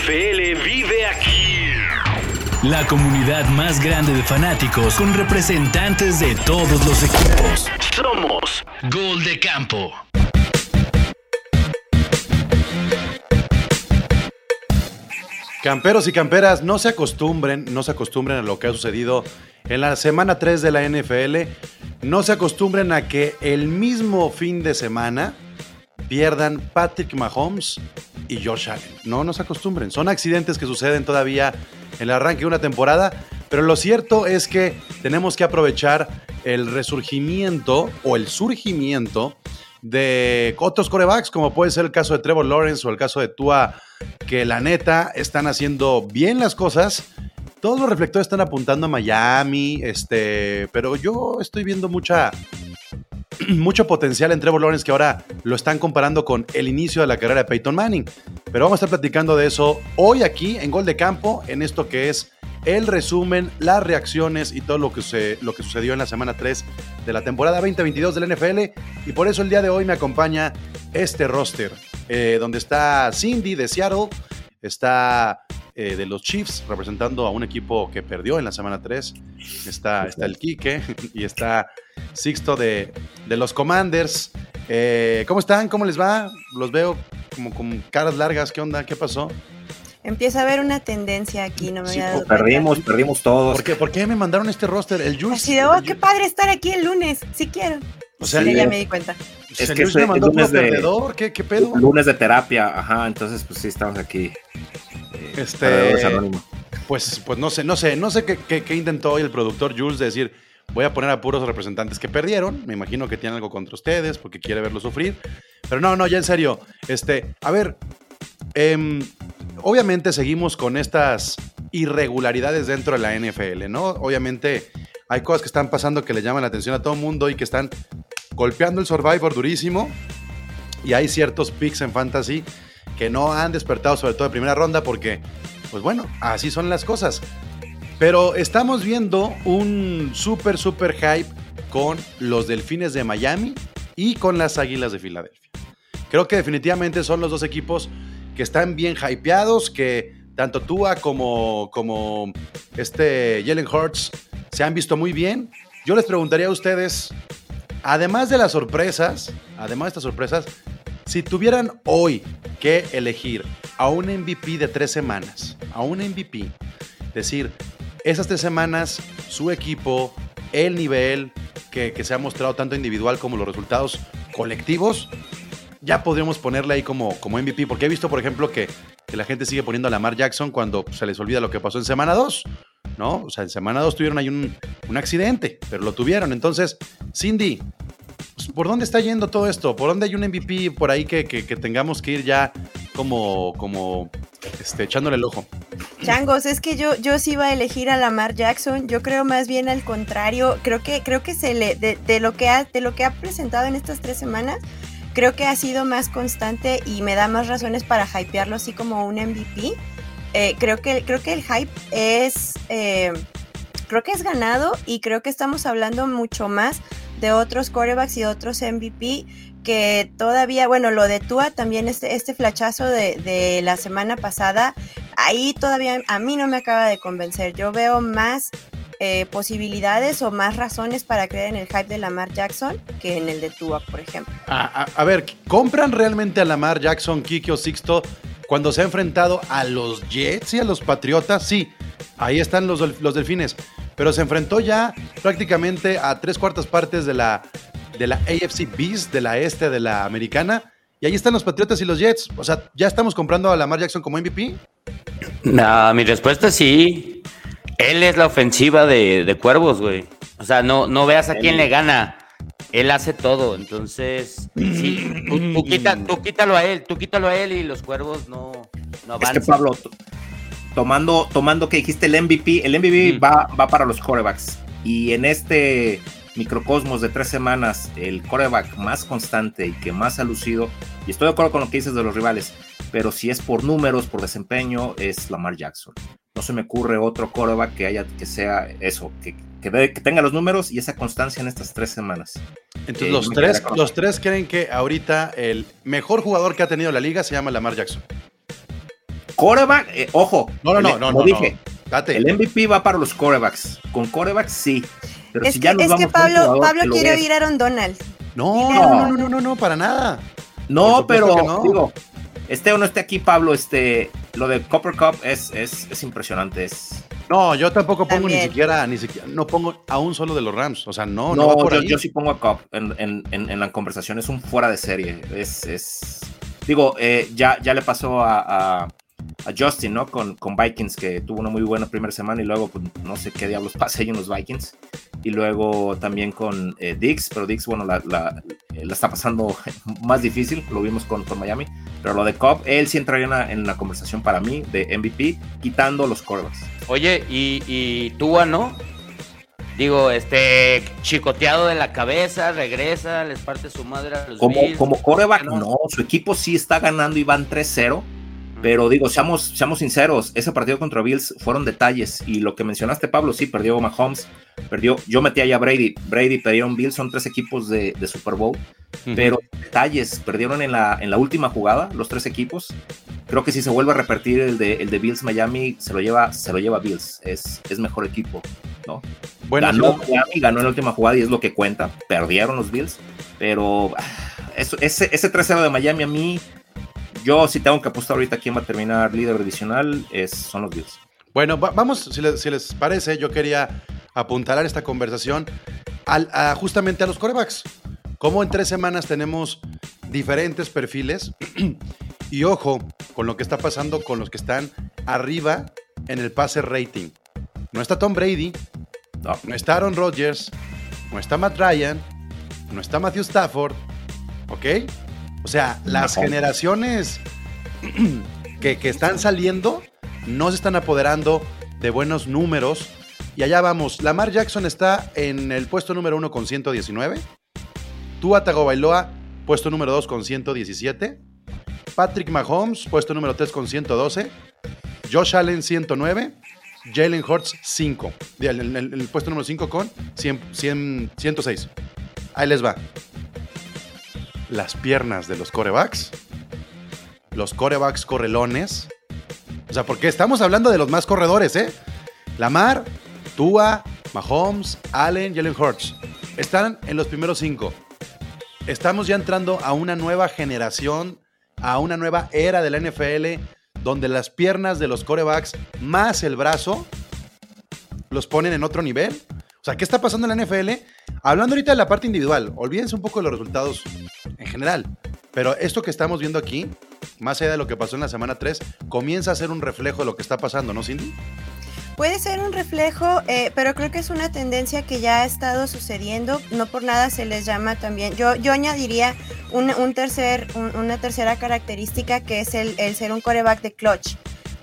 NFL vive aquí. La comunidad más grande de fanáticos con representantes de todos los equipos. Somos Gol de Campo. Camperos y camperas, no se acostumbren, no se acostumbren a lo que ha sucedido en la semana 3 de la NFL. No se acostumbren a que el mismo fin de semana pierdan Patrick Mahomes y Josh Allen. No, no se acostumbren. Son accidentes que suceden todavía en el arranque de una temporada, pero lo cierto es que tenemos que aprovechar el resurgimiento o el surgimiento de otros corebacks, como puede ser el caso de Trevor Lawrence o el caso de Tua, que la neta están haciendo bien las cosas. Todos los reflectores están apuntando a Miami, este, pero yo estoy viendo mucha, mucho potencial en Trevor Lawrence que ahora lo están comparando con el inicio de la carrera de Peyton Manning. Pero vamos a estar platicando de eso hoy aquí en Gol de Campo, en esto que es el resumen, las reacciones y todo lo que, se, lo que sucedió en la semana 3 de la temporada 2022 del NFL. Y por eso el día de hoy me acompaña este roster, eh, donde está Cindy de Seattle, está eh, de los Chiefs representando a un equipo que perdió en la semana 3, está, está el Quique y está Sixto de, de los Commanders. Eh, ¿Cómo están? ¿Cómo les va? Los veo como con caras largas. ¿Qué onda? ¿Qué pasó? Empieza a haber una tendencia aquí, no me Sí, había pues, dado cuenta. perdimos, perdimos todos. ¿Por qué, ¿Por qué me mandaron este roster? El Jules. Así de, oh, qué padre estar aquí el lunes, si quiero. O sea, Sí, ya me di cuenta. Es el que me mandó el lunes de- perdedor. ¿Qué, ¿Qué pedo? Lunes de terapia, ajá, entonces pues sí, estamos aquí. eh, Este-. Pues, pues no sé, no sé, no sé qué, qué- qué intentó hoy el productor Jules de decir, voy a poner a puros representantes que perdieron. Me imagino que tiene algo contra ustedes porque quiere verlo sufrir. Pero no, no, ya en serio. Este, a ver, em, obviamente seguimos con estas irregularidades dentro de la NFL, ¿no? Obviamente hay cosas que están pasando que le llaman la atención a todo el mundo y que están golpeando el Survivor durísimo. Y hay ciertos picks en fantasy que no han despertado, sobre todo de primera ronda, porque, pues bueno, así son las cosas. Pero estamos viendo un súper, súper hype con los Delfines de Miami y con las Águilas de Filadelfia. Creo que definitivamente son los dos equipos que están bien hypeados, que tanto Tua como, como este Jalen Hurts se han visto muy bien. Yo les preguntaría a ustedes, además de las sorpresas, además de estas sorpresas, si tuvieran hoy que elegir a un MVP de tres semanas, a un MVP, decir, esas tres semanas, su equipo, el nivel que, que se ha mostrado tanto individual como los resultados colectivos, ya podríamos ponerle ahí como, como MVP, porque he visto, por ejemplo, que, que la gente sigue poniendo a Lamar Jackson cuando se les olvida lo que pasó en semana 2, ¿no? O sea, en semana 2 tuvieron ahí un, un accidente, pero lo tuvieron. Entonces, Cindy, pues, ¿por dónde está yendo todo esto? ¿Por dónde hay un MVP por ahí que, que- tengamos que ir ya como, como este, echándole el ojo? Changos, es que yo, yo sí iba a elegir a Lamar Jackson. Yo creo más bien al contrario. Creo que, creo que se le, de, de lo que ha, de lo que ha presentado en estas tres semanas, creo que ha sido más constante y me da más razones para hypearlo así como un MVP. Eh, creo, que, creo que el hype es. eh, creo que es ganado y creo que estamos hablando mucho más de otros quarterbacks y otros MVP que todavía, bueno, lo de Tua también, este, este flachazo de, de la semana pasada, ahí todavía a mí no me acaba de convencer. Yo veo más eh, posibilidades o más razones para creer en el hype de Lamar Jackson que en el de Tua, por ejemplo. A, a- a ver, ¿compran realmente a Lamar Jackson, Kiki o Sixto cuando se ha enfrentado a los Jets y a los Patriotas? Sí, ahí están los, los delfines. Pero se enfrentó ya prácticamente a tres cuartas partes de la, de la AFC Beast, de la este, de la americana. Y ahí están los Patriotas y los Jets. O sea, ¿ya estamos comprando a Lamar Jackson como MVP? No, mi respuesta es sí. Él es la ofensiva de, de Cuervos, güey. O sea, no, no veas a quién le gana. Él hace todo. Entonces, sí, tú, tú quita- tú quítalo a él, tú quítalo a él y los Cuervos no, no Es que avanzan. Pablo, to- tomando, tomando que dijiste el MVP, el MVP va, va para los corebacks. Y en este microcosmos de tres semanas, el coreback más constante y que más ha lucido, y estoy de acuerdo con lo que dices de los rivales, pero si es por números, por desempeño, es Lamar Jackson. No se me ocurre otro coreback que haya, que sea eso, que, que, dé- que tenga los números y esa constancia en estas tres semanas. Entonces, Eh, los, tres, los tres creen que ahorita el mejor jugador que ha tenido la liga se llama Lamar Jackson. coreback, eh, ojo. No, no, no, el- no, como no, dije, no. Date. el MVP va para los corebacks. Con corebacks sí. Pero Es si que, ya nos es vamos que Pablo, jugador Pablo quiere oír a Aaron Donald. No, no, no, no, no, no, para nada. No, pero no. digo, esté o no esté aquí Pablo, este, lo de Copper Cup es, es, es impresionante. Es, No, yo tampoco pongo ni siquiera, ni siquiera, no pongo a un solo de los Rams. O sea, no, no, no, va por yo, ahí. yo sí pongo a Cup en, en, en, en la conversación, es un fuera de serie. Es, es digo, eh, ya, ya le pasó a, a, a Justin, ¿no? Con, con Vikings, que tuvo una muy buena primera semana y luego, pues, no sé qué diablos pasa ahí en los Vikings. Y luego también con eh, Dix, pero Dix, bueno, la, la, eh, la está pasando más difícil, lo vimos con, con Miami. Pero lo de Cobb, él sí entraría en la, en la conversación para mí de MVP, quitando los quarterbacks. Oye, y, y Tua, ¿no? Digo, este chicoteado de la cabeza, regresa, les parte su madre a los Como, Bills. como No. no, su equipo sí está ganando y van 3-0. Pero digo, seamos, seamos sinceros, ese partido contra Bills fueron detalles. Y lo que mencionaste, Pablo, sí, perdió Mahomes, perdió, yo metí ahí a Brady, Brady perdieron Bills, son tres equipos de, de Super Bowl, pero detalles, perdieron en la, en la última jugada, los tres equipos. Creo que si se vuelve a repetir el de, el de Bills Miami, se lo lleva, se lo lleva Bills, es, es mejor equipo, ¿no? Bueno, ganó Miami, ganó en la última jugada y es lo que cuenta. Perdieron los Bills, pero ah, eso, ese, ese 3-0 de Miami a mí, yo si tengo que apostar ahorita quién va a terminar líder divisional, es, son los Bills. Bueno, va- vamos, si les, si les parece, yo quería apuntalar esta conversación al- a- justamente a los corebacks. Como en tres semanas tenemos diferentes perfiles y ojo con lo que está pasando con los que están arriba en el pase rating. No está Tom Brady, No, no está Aaron Rodgers, no está Matt Ryan, no está Matthew Stafford, ¿ok? O sea, las No. generaciones que, que están saliendo no se están apoderando de buenos números. Y allá vamos, Lamar Jackson está en el puesto número uno con 119. Tua Tagovailoa, puesto número 2 con 117. Patrick Mahomes, puesto número 3 con 112. Josh Allen, 109. Jalen Hurts, 5. El, el- el puesto número 5 con 100, 100, 106. Ahí les va. Las piernas de los corebacks. Los corebacks correlones. O sea, porque estamos hablando de los más corredores, ¿eh? Lamar, Tua, Mahomes, Allen, Jalen Hurts. Están en los primeros cinco. Estamos ya entrando a una nueva generación, a una nueva era de la NFL, donde las piernas de los corebacks más el brazo los ponen en otro nivel. O sea, ¿qué está pasando en la NFL? Hablando ahorita de la parte individual, olvídense un poco de los resultados en general. Pero esto que estamos viendo aquí, más allá de lo que pasó en la semana 3, comienza a ser un reflejo de lo que está pasando, ¿no, Cindy? Puede ser un reflejo, eh, pero creo que es una tendencia que ya ha estado sucediendo. No por nada se les llama también. Yo, yo añadiría un, un tercer, un- una tercera característica que es el, el ser un coreback de clutch.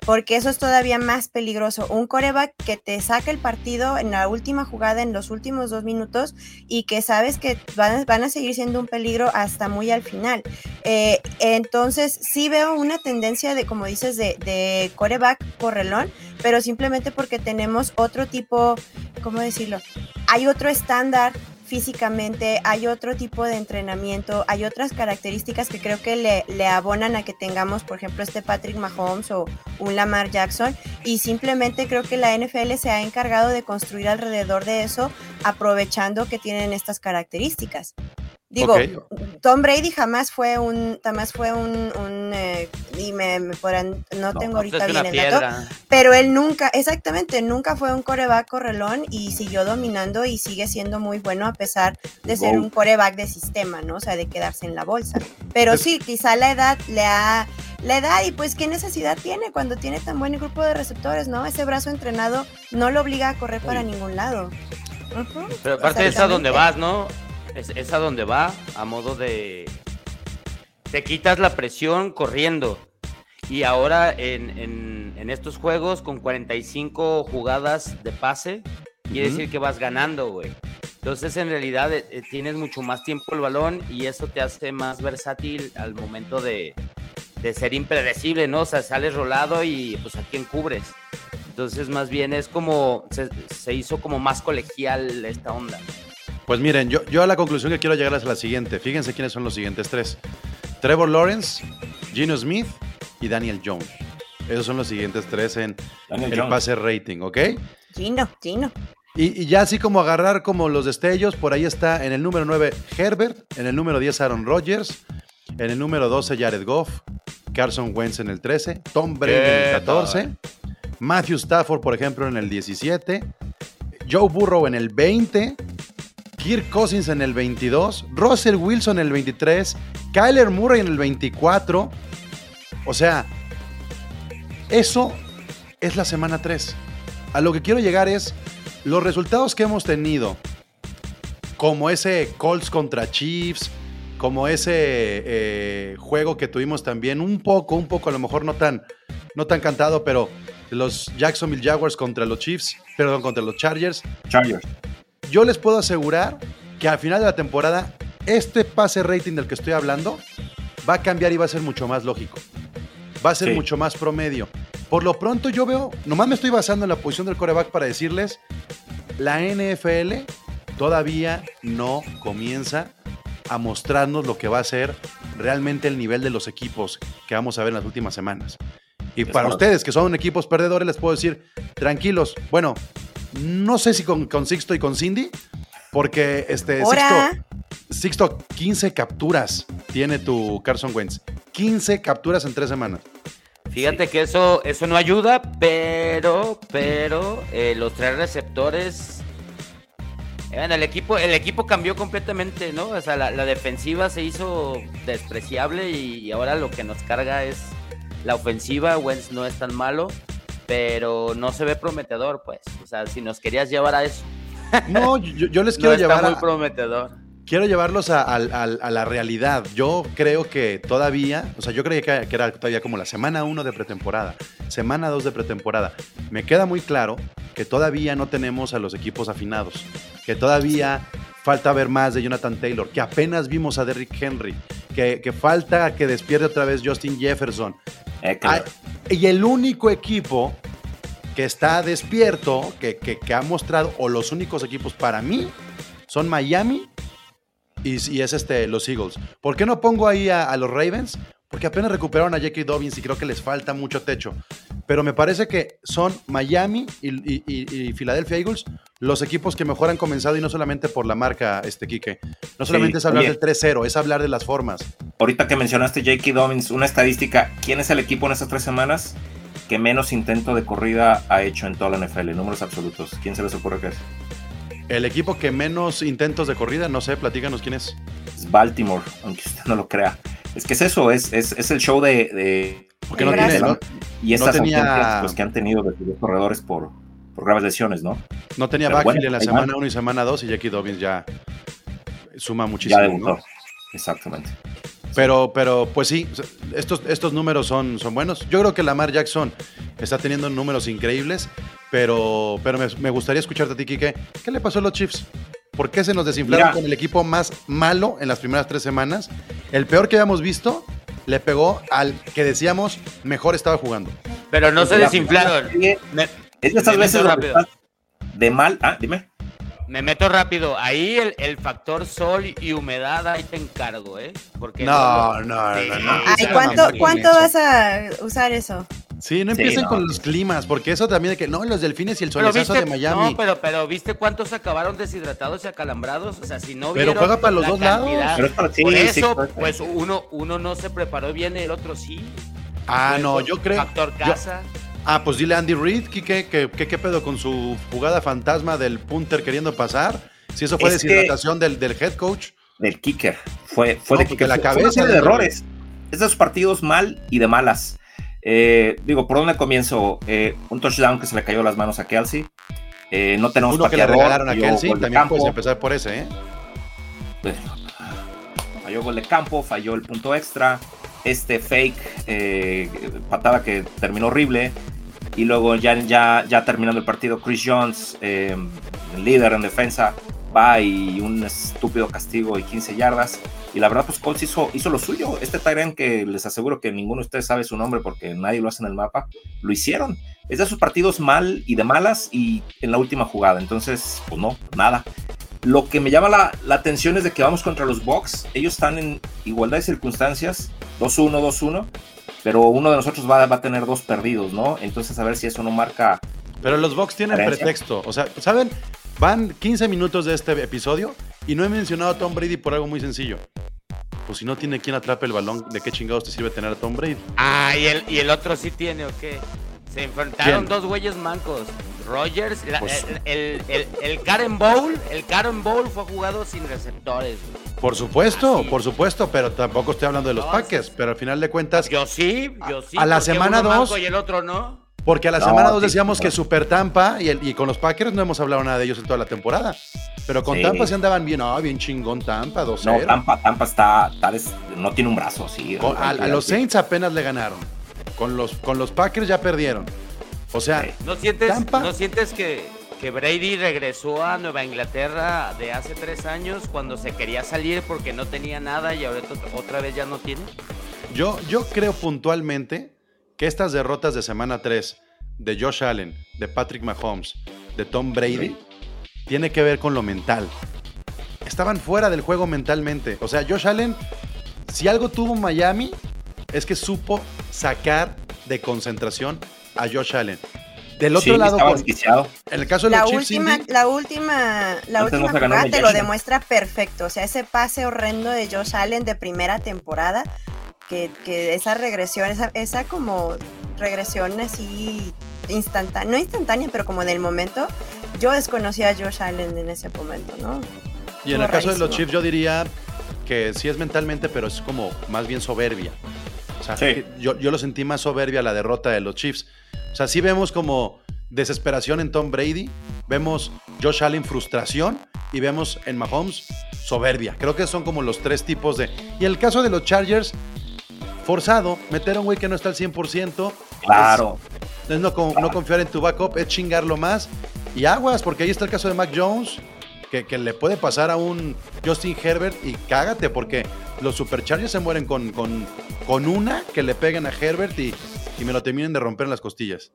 Porque eso es todavía más peligroso. Un coreback que te saca el partido en la última jugada, en los últimos dos minutos, y que sabes que van, a- van a seguir siendo un peligro hasta muy al final. Eh, entonces, sí veo una tendencia de, como dices, de, de coreback correlón, pero simplemente porque tenemos otro tipo, ¿cómo decirlo? Hay otro estándar físicamente, hay otro tipo de entrenamiento, hay otras características que creo que le, abonan a que tengamos, por ejemplo, este Patrick Mahomes o un Lamar Jackson, y simplemente creo que la NFL se ha encargado de construir alrededor de eso, aprovechando que tienen estas características. Digo. Tom Brady jamás fue un, jamás fue un, un, eh, y me, me podrán, no, No, tengo Pues ahorita bien el dato, pero él nunca, exactamente, nunca fue un coreback correlón y siguió dominando y sigue siendo muy bueno a pesar de ser Wow. un coreback de sistema, ¿no? O sea, de quedarse en la bolsa. Pero Es- sí, quizá la edad le ha, la edad y pues qué necesidad tiene cuando tiene tan buen grupo de receptores, ¿no? Ese brazo entrenado no lo obliga a correr para ningún lado. Pero aparte es a donde vas, ¿no? Es, es a donde va, a modo de... Te quitas la presión corriendo. Y ahora en, en- en estos juegos con 45 jugadas de pase, quiere decir que vas ganando, güey. Entonces en realidad eh, eh, tienes mucho más tiempo el balón y eso te hace más versátil al momento de, de ser impredecible, ¿no? O sea, sales rolado y pues a quién cubres. Entonces más bien es como, se, se hizo como más colegial esta onda. Pues miren, yo, yo a la conclusión que quiero llegar es la siguiente. Fíjense quiénes son los siguientes tres. Trevor Lawrence, Gino Smith y Daniel Jones. Esos son los siguientes tres en Daniel el Jones. pase rating, ¿ok? Gino, Gino. Y, y ya así como agarrar como los destellos, por ahí está en el número 9 Herbert, en el número 10 Aaron Rodgers, en el número 12 Jared Goff, Carson Wentz en el 13, Tom Brady en el ¿Qué 14, Matthew Stafford, por ejemplo, en el 17, Joe Burrow en el 20, Kirk Cousins en el 22, Russell Wilson en el 23, Kyler Murray en el 24. O sea, eso es la semana 3. A lo que quiero llegar es los resultados que hemos tenido, como ese Colts contra Chiefs, como ese eh, juego que tuvimos también, un poco, un poco, a lo mejor no tan, no tan cantado, pero los Jacksonville Jaguars contra los Chiefs, perdón, contra los Chargers. Chargers. Yo les puedo asegurar que al final de la temporada, este pase rating del que estoy hablando va a cambiar y va a ser mucho más lógico. Va a ser Sí. mucho más promedio. Por lo pronto yo veo, nomás me estoy basando en la posición del coreback para decirles, la NFL todavía no comienza a mostrarnos lo que va a ser realmente el nivel de los equipos que vamos a ver en las últimas semanas. Y para ustedes que son equipos perdedores les puedo decir, tranquilos, bueno, no sé si con, con Sixto y con Cindy, porque este Sixto, Sixto, 15 capturas tiene tu Carson Wentz. 15 capturas en tres semanas. Fíjate que eso, eso no ayuda, pero, pero eh, los tres receptores. bueno, el equipo, el equipo cambió completamente, ¿no? O sea, la, la defensiva se hizo despreciable y, y ahora lo que nos carga es la ofensiva. Wentz no es tan malo, pero no se ve prometedor, pues. O sea, si nos querías llevar a eso, No, yo, yo les no quiero está llevar muy a- prometedor. quiero llevarlos a, la realidad. Yo creo que todavía, o sea, yo creía que, que era todavía como la semana 1 de pretemporada, semana 2 de pretemporada. Me queda muy claro que todavía no tenemos a los equipos afinados, que todavía falta ver más de Jonathan Taylor, que apenas vimos a Derrick Henry, que, que falta que despierte otra vez Justin Jefferson. Eh, y el único equipo que está despierto, que, que- ha mostrado, o los únicos equipos para mí, son Miami y, es este, los Eagles. ¿Por qué no pongo ahí a los Ravens? Porque apenas recuperaron a J.K. Dobbins y creo que les falta mucho techo. Pero me parece que son Miami y, Philadelphia Eagles los equipos que mejor han comenzado y no solamente por la marca, este Quique. No solamente es hablar oye. del 3-0, es hablar de las formas. Ahorita que mencionaste J.K. Dobbins, una estadística, ¿quién es el equipo en estas tres semanas que menos intento de corrida ha hecho en toda la NFL? Números absolutos. ¿Quién se les ocurre que es? El equipo que menos intentos de corrida, no sé, platícanos quién es. Es Baltimore, aunque usted no lo crea. Es que es eso, es, es, es el show de... de- Porque no tiene- no- y estas no tenía- pues, que han tenido de sus corredores por, por graves lesiones, ¿no? No tenía Pero backfield bueno, en la semana van. 1 y semana 2 y Jackie Dobbins ya suma muchísimo. ya ¿no? debutó. Exactamente. Pero, pero, pues sí, estos, estos números son, son buenos. Yo creo que Lamar Jackson está teniendo números increíbles, pero, pero me, me gustaría escucharte a ti, Kike. ¿Qué le pasó a los Chiefs? ¿Por qué se nos desinflaron Mira. con el equipo más malo en las primeras tres semanas? El peor que habíamos visto le pegó al que decíamos mejor estaba jugando. Pero no se La- desinflaron. Es de estas me veces de mal... Ah, dime. Me meto rápido. Ahí el, el factor sol y humedad, ahí te encargo, ¿eh? Porque No, no, no, no. Ay, ¿cuánto, ¿cuánto vas a usar eso? Sí, no Sí, empiecen no. con los climas, porque eso también de que no, los delfines y el Pero solezazo viste, de Miami. no, pero, pero ¿viste cuántos acabaron deshidratados y acalambrados? O sea, si no Pero juega para los la dos lados. cantidad, Pero es para ti, Por sí, eso, claro. pues uno, uno no se preparó bien y el otro sí. ah, Pues, no, yo creo. Factor yo- casa. Ah, pues dile a Andy Reid, Kike, que, que qué pedo con su jugada fantasma del punter queriendo pasar. Si eso fue Es que- deshidratación del, del head coach. del kicker. Fue, fue No, de porque kicker. la cabeza fue una serie de de- errores. Es de esos partidos mal y de malas. Eh, digo, ¿por dónde comienzo? Eh, un touchdown que se le cayó las manos a Kelsey. Eh, no tenemos Uno que le regalaron a Kelsey, también campo, puedes empezar por ese, ¿eh? Falló gol de campo, falló el punto extra. Este fake, patada que terminó horrible. Y luego ya, ya, ya terminando el partido, Chris Jones, líder en defensa, va y un estúpido castigo y 15 yardas. Y la verdad, pues Colts hizo, hizo lo suyo. Este Tyrant que les aseguro que ninguno de ustedes sabe su nombre porque nadie lo hace en el mapa, lo hicieron. Es de esos partidos mal y de malas y en la última jugada. Entonces, pues no, nada. Lo que me llama la, la atención es de que vamos contra los Bucks. Ellos están en igualdad de circunstancias, 2-1, 2-1. pero uno de nosotros va, va a tener dos perdidos, ¿no? Entonces a ver si eso no marca Pero los Bucks tienen pretexto. O sea, ¿saben? Van 15 minutos de este episodio y no he mencionado a Tom Brady por algo muy sencillo. Pues si no tiene quien atrape el balón, ¿de qué chingados te sirve tener a Tom Brady? Ah, y el, y el otro sí tiene, ¿o qué? Se enfrentaron ¿Quién? dos güeyes mancos. Rogers, la- Pues- el, el, el, Karen Bowl, el Karen Bowl fue jugado sin receptores. güey. Por supuesto, Ah, por supuesto, pero tampoco estoy hablando de los No, Packers. Pero al final de cuentas, Yo sí, yo sí. a la semana uno dos- manco Y el otro no. Porque a la No, semana 2 sí, decíamos que Super Tampa y, el- y con los Packers no hemos hablado nada de ellos en toda la temporada. Pero con Sí. Tampa sí andaban bien, ah, bien chingón Tampa, 2-0. No, Tampa, Tampa está, está des- no tiene un brazo, sí. Con- a, a los Saints apenas le ganaron. Con los, con los Packers ya perdieron. O sea, Sí. ¿No sientes, Tampa. ¿no sientes que, que Brady regresó a Nueva Inglaterra de hace tres años cuando se quería salir porque no tenía nada y ahorita otra vez ya no tiene? Yo, yo creo puntualmente que estas derrotas de semana 3 de Josh Allen, de Patrick Mahomes, de Tom Brady, tiene que ver con lo mental. Estaban fuera del juego mentalmente. O sea, Josh Allen, si algo tuvo Miami, es que supo sacar de concentración a Josh Allen. Del otro Sí, lado, con- en el caso de La los Chiefs, última, la última, la última jugada te lo demuestra perfecto. O sea, ese pase horrendo de Josh Allen de primera temporada, que, que esa regresión, esa, esa como regresión así instantánea, no instantánea, pero como en el momento, yo desconocía a Josh Allen en ese momento, ¿no? y en el caso de los. Chiefs, yo diría que sí es mentalmente, pero es como más bien soberbia. O sea, Sí. yo, yo lo sentí más soberbia la derrota de los Chiefs. O sea, sí vemos como desesperación en Tom Brady, vemos Josh Allen frustración y vemos en Mahomes soberbia. Creo que son como los tres tipos de... Y en el caso de los Chargers, forzado, meter a un güey que no está al 100%. Claro. Es, es no, con- no confiar en tu backup, es chingarlo más. Y aguas, porque ahí está el caso de Mac Jones, que, que le puede pasar a un Justin Herbert y cágate, porque los Superchargers se mueren con, con, con una que le peguen a Herbert y, y me lo terminen de romper en las costillas.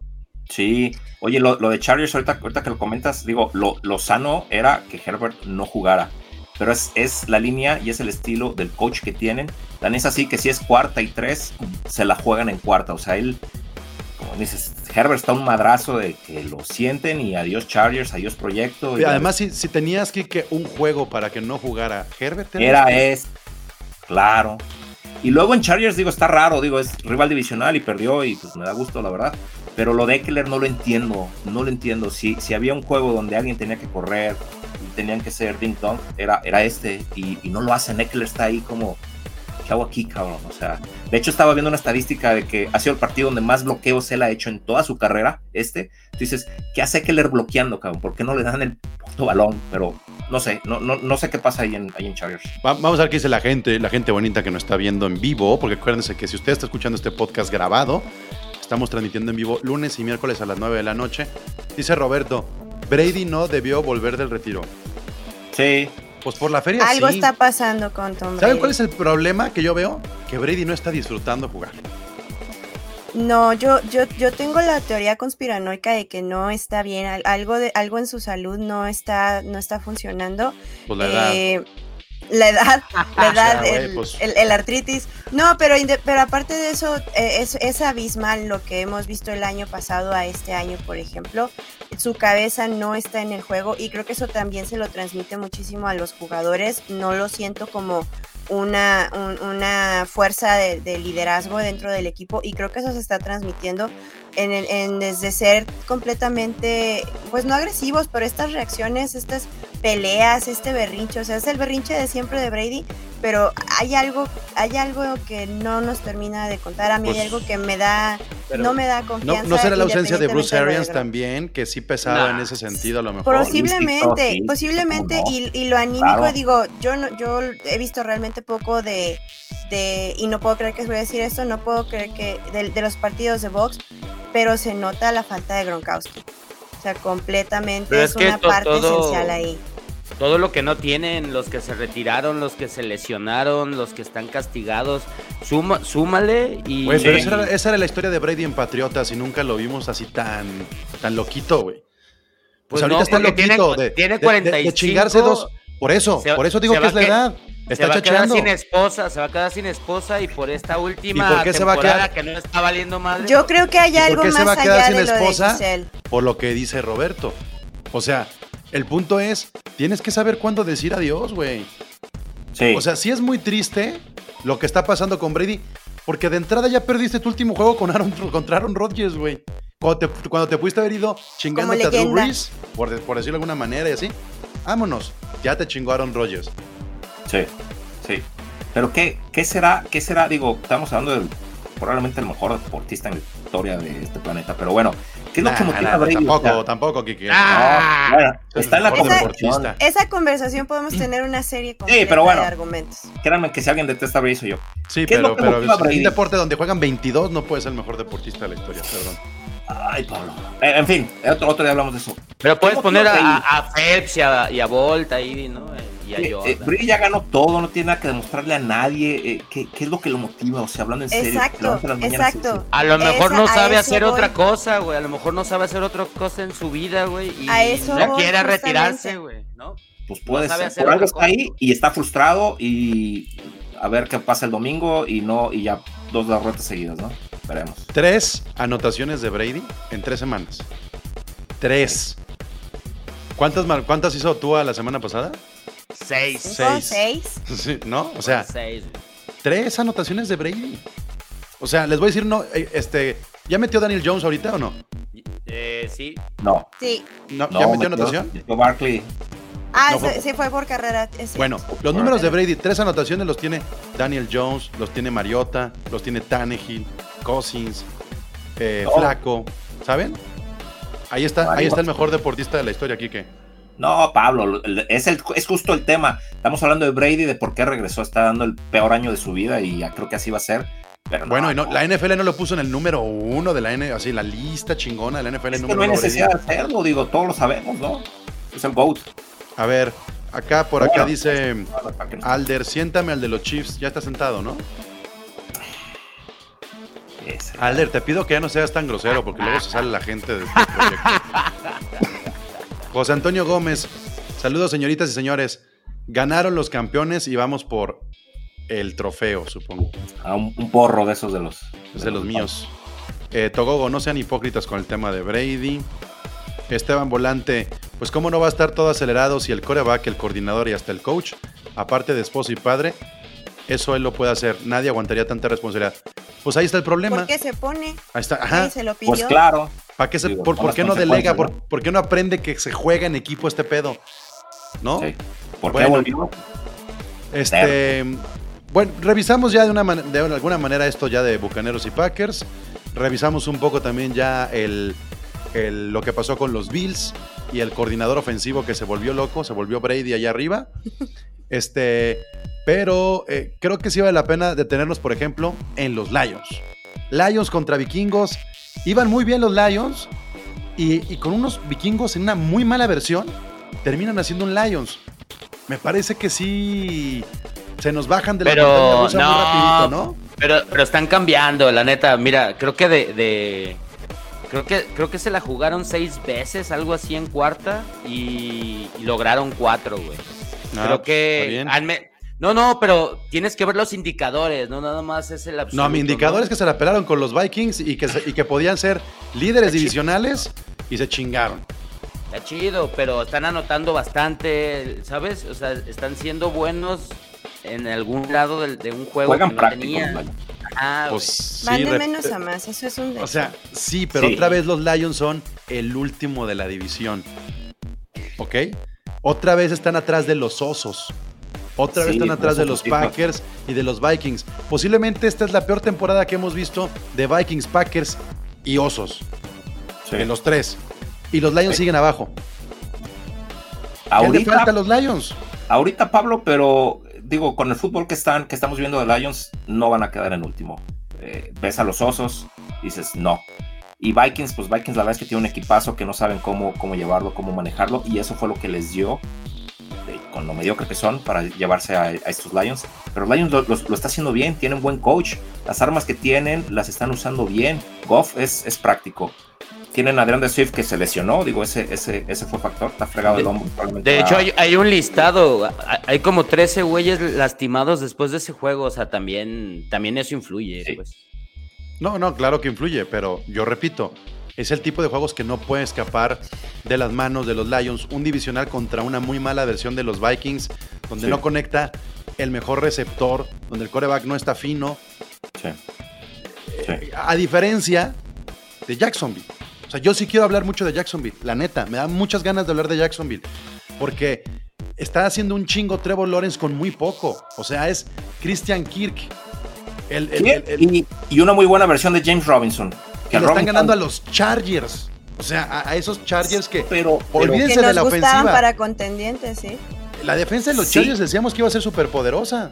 Sí, oye, lo, lo de Chargers, ahorita, ahorita que lo comentas, digo, lo, lo sano era que Herbert no jugara, pero es, es la línea y es el estilo del coach que tienen. Tan es así que si es cuarta y tres, se la juegan en cuarta, o sea, él, como dices, Herbert está un madrazo de que lo sienten y adiós Chargers, adiós proyecto. y Además, si, si tenías que, que un juego para que no jugara Herbert, Era es, claro. Y luego en Chargers, digo, está raro, digo, es rival divisional y perdió y pues me da gusto, la verdad. Pero lo de Eckler no lo entiendo, no lo entiendo. Si, si había un juego donde alguien tenía que correr tenían que ser ding dong, era, era este. Y, y no lo hacen, Eckler está ahí como, ¿qué hago aquí, cabrón? O sea, de hecho estaba viendo una estadística de que ha sido el partido donde más bloqueos él ha hecho en toda su carrera, este. Tú dices, ¿qué hace Eckler bloqueando, cabrón? ¿Por qué no le dan el puto balón? Pero no sé, no, no, no sé qué pasa ahí en, ahí en Chargers. Va- Vamos a ver qué dice la gente, la gente bonita que nos está viendo en vivo, porque acuérdense que si usted está escuchando este podcast grabado, estamos transmitiendo en vivo lunes y miércoles a las 9 de la noche. Dice Roberto, Brady no debió volver del retiro. Sí, Pues por la feria Algo sí. está pasando con Tom Brady. ¿Saben cuál es el problema que yo veo? Que Brady no está disfrutando jugar. No, yo, yo, yo tengo la teoría conspiranoica de que no está bien, al- algo de, algo en su salud no está, no está funcionando. Pues la edad. Eh, la edad, la edad, el, pues. el- el artritis. No, pero, inde- pero aparte de eso, eh, es, es abismal lo que hemos visto el año pasado a este año, por ejemplo. Su cabeza no está en el juego y creo que eso también se lo transmite muchísimo a los jugadores. No lo siento como una, un- una fuerza de, de liderazgo dentro del equipo y creo que eso se está transmitiendo en, el- en desde ser completamente, pues no agresivos, pero estas reacciones, estas peleas, este berrinche, o sea, es el berrinche de siempre de Brady, pero hay algo, hay algo que no nos termina de contar. A mí Pues, hay algo que me da, no me da confianza. ¿No será la ausencia de Bruce Arians también, que sí pesaba Nah. en ese sentido a lo mejor? Posiblemente, sí, posiblemente, no. y, y lo anímico, Claro. digo, yo no, yo he visto realmente poco de, de, y no puedo creer que voy a decir esto, no puedo creer que, de, de los partidos de box, pero se nota la falta de Gronkowski. O sea, completamente Pero es, es que una to- parte todo- esencial ahí. Todo lo que no tienen, los que se retiraron, los que se lesionaron, los que están castigados, suma, súmale y... Güey, pero esa era, esa era la historia de Brady en Patriotas y nunca lo vimos así tan, tan loquito, güey. Pues, Pues ahorita no, está loquito tiene- de, tiene de- de- de 45, chingarse dos. Por eso, se- por eso digo que es la que- edad. Se va a quedar sin esposa, se va a quedar sin esposa y por esta última ¿Y por qué se va a temporada quedar? que no está valiendo madre. Yo creo que hay ¿Y por algo qué se va más a quedar allá sin de lo esposa? de Giselle. Por lo que dice Roberto. O sea, el punto es, tienes que saber cuándo decir adiós, güey. Sí. O sea, sí es muy triste lo que está pasando con Brady, porque de entrada ya perdiste tu último juego con Aaron, contra Aaron Rodgers, güey. Cuando te, cuando te pudiste haber ido chingándote a Drew. Brees, por, por decirlo de alguna manera y así, vámonos. Ya te chingó Aaron Rodgers. Sí, sí. Pero ¿qué, qué será? ¿Qué será? Digo, estamos hablando del probablemente el mejor deportista en la historia de este planeta. Pero bueno, ¿qué es lo que motiva nah, a Brady? tampoco, O sea, tampoco, Kike. Ah. no, bueno, Es está en la conversación. deportista. Esa conversación podemos tener una serie completa pero bueno. de argumentos. Créanme que si alguien detesta a Brady soy yo. Sí, ¿Qué es pero, lo que pero motiva a en Brady? un deporte donde juegan 22 no puede ser el mejor deportista de la historia, perdón. Ay, Pablo. Eh, en fin, otro, otro día hablamos de eso. Pero puedes ¿Cómo poner a, a- a Phelps y a, y a ahí, ¿no? Y a Eh, eh. Brady ya ganó todo, no tiene nada que demostrarle a nadie. eh, ¿qué, qué es lo que lo motiva? O sea, hablando en serio. Exacto, las mañanas. A lo mejor Esa- no sabe hacer voy. otra cosa, güey. A lo mejor no sabe hacer otra cosa en su vida, güey. Y A eso no voy, quiere justamente. retirarse, güey, ¿no? Pues puede No ser. Por algo está ahí y está frustrado y a ver qué pasa el domingo y no y ya dos derrotas seguidas, ¿no? Veremos. Tres anotaciones de Brady en tres semanas. Tres. ¿Cuántas, cuántas hizo tú a la semana pasada? Seis. Cinco, Seis. seis. Sí, ¿No? O sea, Seis, tres anotaciones de Brady. O sea, les voy a decir, no, eh, este, ¿ya metió Daniel Jones ahorita o no? Eh, sí. No. Sí. No, no ¿Ya metió anotación? metió Barkley. Ah, No, sí, fue- sí fue por carrera. es cierto. Bueno, los números de Brady, tres anotaciones los tiene Daniel Jones, los tiene Mariota, los tiene Tannehill, Cousins, eh. Flaco, ¿saben? Ahí está, ahí está el mejor deportista de la historia, Kike. No, Pablo, es, el, es justo el tema. Estamos hablando de Brady, de por qué regresó. Está dando el peor año de su vida y ya creo que así va a ser. Pero Bueno, y no, no, la NFL no lo puso en el número uno de la N, así la lista chingona de la NFL. es que número no hay necesidad de hacerlo, digo, todos lo sabemos, ¿no? Es el GOAT. A ver, acá por acá dice Alder, siéntame al de los Chiefs, ya está sentado, ¿no? Alder, te pido que ya no seas tan grosero porque luego se sale la gente de este proyecto. José Antonio Gómez, saludos señoritas y señores. Ganaron los campeones y vamos por el trofeo, supongo. A un, un porro de esos de los. De los míos. Eh, Togogo, no sean hipócritas con el tema de Brady. Esteban Volante, pues cómo no va a estar todo acelerado si el coreback, el coordinador y hasta el coach, aparte de esposo y padre, eso él lo puede hacer. Nadie aguantaría tanta responsabilidad. Pues ahí está el problema. ¿Por qué se pone? Ahí está. Ajá. se lo pidió. Pues claro. ¿Para qué se- Digo, por, qué no delega? ¿Por, por qué no aprende que se juega en equipo este pedo? ¿No? Sí. ¿Por Bueno. qué volvió? Este, bueno, revisamos ya de, una man- de alguna manera esto ya de Bucaneros y Packers. Revisamos un poco también ya el, el- lo que pasó con los Bills y el coordinador ofensivo que se volvió loco, se volvió Brady allá arriba. Este, pero eh, creo que sí vale la pena detenernos, por ejemplo, en los Lions. Lions contra Vikingos. Iban muy bien los Lions y, y con unos Vikingos en una muy mala versión terminan haciendo un Lions. Me parece que sí se nos bajan de la Pero, montaña rusa muy no. rapidito, ¿no? Pero, pero están cambiando, la neta. Mira, creo que de, de- creo que creo que se la jugaron seis veces, algo así en cuarta y, y lograron cuatro, güey. Ah, creo está que bien. al me- no, no, pero tienes que ver los indicadores, no nada más es el absoluto. No, mi indicador ¿no? es que se la pelaron con los Vikings y que, se- y que podían ser líderes divisionales y se chingaron. Está chido, pero están anotando bastante, ¿sabes? O sea, están siendo buenos en algún lado del- de, un juego Juegan que no práctico. Ah, Pues sí, Van de menos a más, eso es un O sea, sí, pero Sí. otra vez los Lions son el último de la división. ¿Ok? Otra vez están atrás de los Osos. Otra vez están atrás de los. Packers y de los Vikings. Posiblemente esta es la peor temporada que hemos visto de Vikings, Packers y Osos. Sí. De los tres. Y los Lions Sí. siguen abajo. ¿Qué le Ahorita, falta a los Lions? ahorita, Pablo, pero digo, con el fútbol que están, que estamos viendo de Lions, no van a quedar en último. Eh, ves a los osos, dices no. Y Vikings, pues Vikings la verdad es que tiene un equipazo que no saben cómo, cómo llevarlo, cómo manejarlo, y eso fue lo que les dio, eh, con lo mediocre que son, para llevarse a, a estos Lions. Pero Lions lo, lo- lo está haciendo bien, tienen buen coach, las armas que tienen las están usando bien. Goff es, es práctico. tienen a DeAndre Swift que se lesionó, digo, ese, ese, ese fue factor, está fregado el hombro. De hecho, hay, hay un listado. hay- Hay como 13 güeyes lastimados después de ese juego. O sea, también, también eso influye. Sí. Pues. No, no, claro que influye, pero yo repito, es el tipo de juegos que no puede escapar de las manos de los Lions. Un divisional contra una muy mala versión de los Vikings, donde Sí. no conecta el mejor receptor, donde el coreback no está fino, Sí. Sí. a diferencia de Jacksonville. O sea, yo sí quiero hablar mucho de Jacksonville, la neta, me da muchas ganas de hablar de Jacksonville, porque está haciendo un chingo Trevor Lawrence con muy poco. O sea, es Christian Kirk. El, el- Sí, el- el- y, y una muy buena versión de James Robinson. que le están ganando a los Chargers. O sea, a, a esos Chargers que Pero, pero- Olvídense Que de la ofensiva. para contendientes, sí. la defensa de los Sí. Chargers decíamos que iba a ser súper poderosa.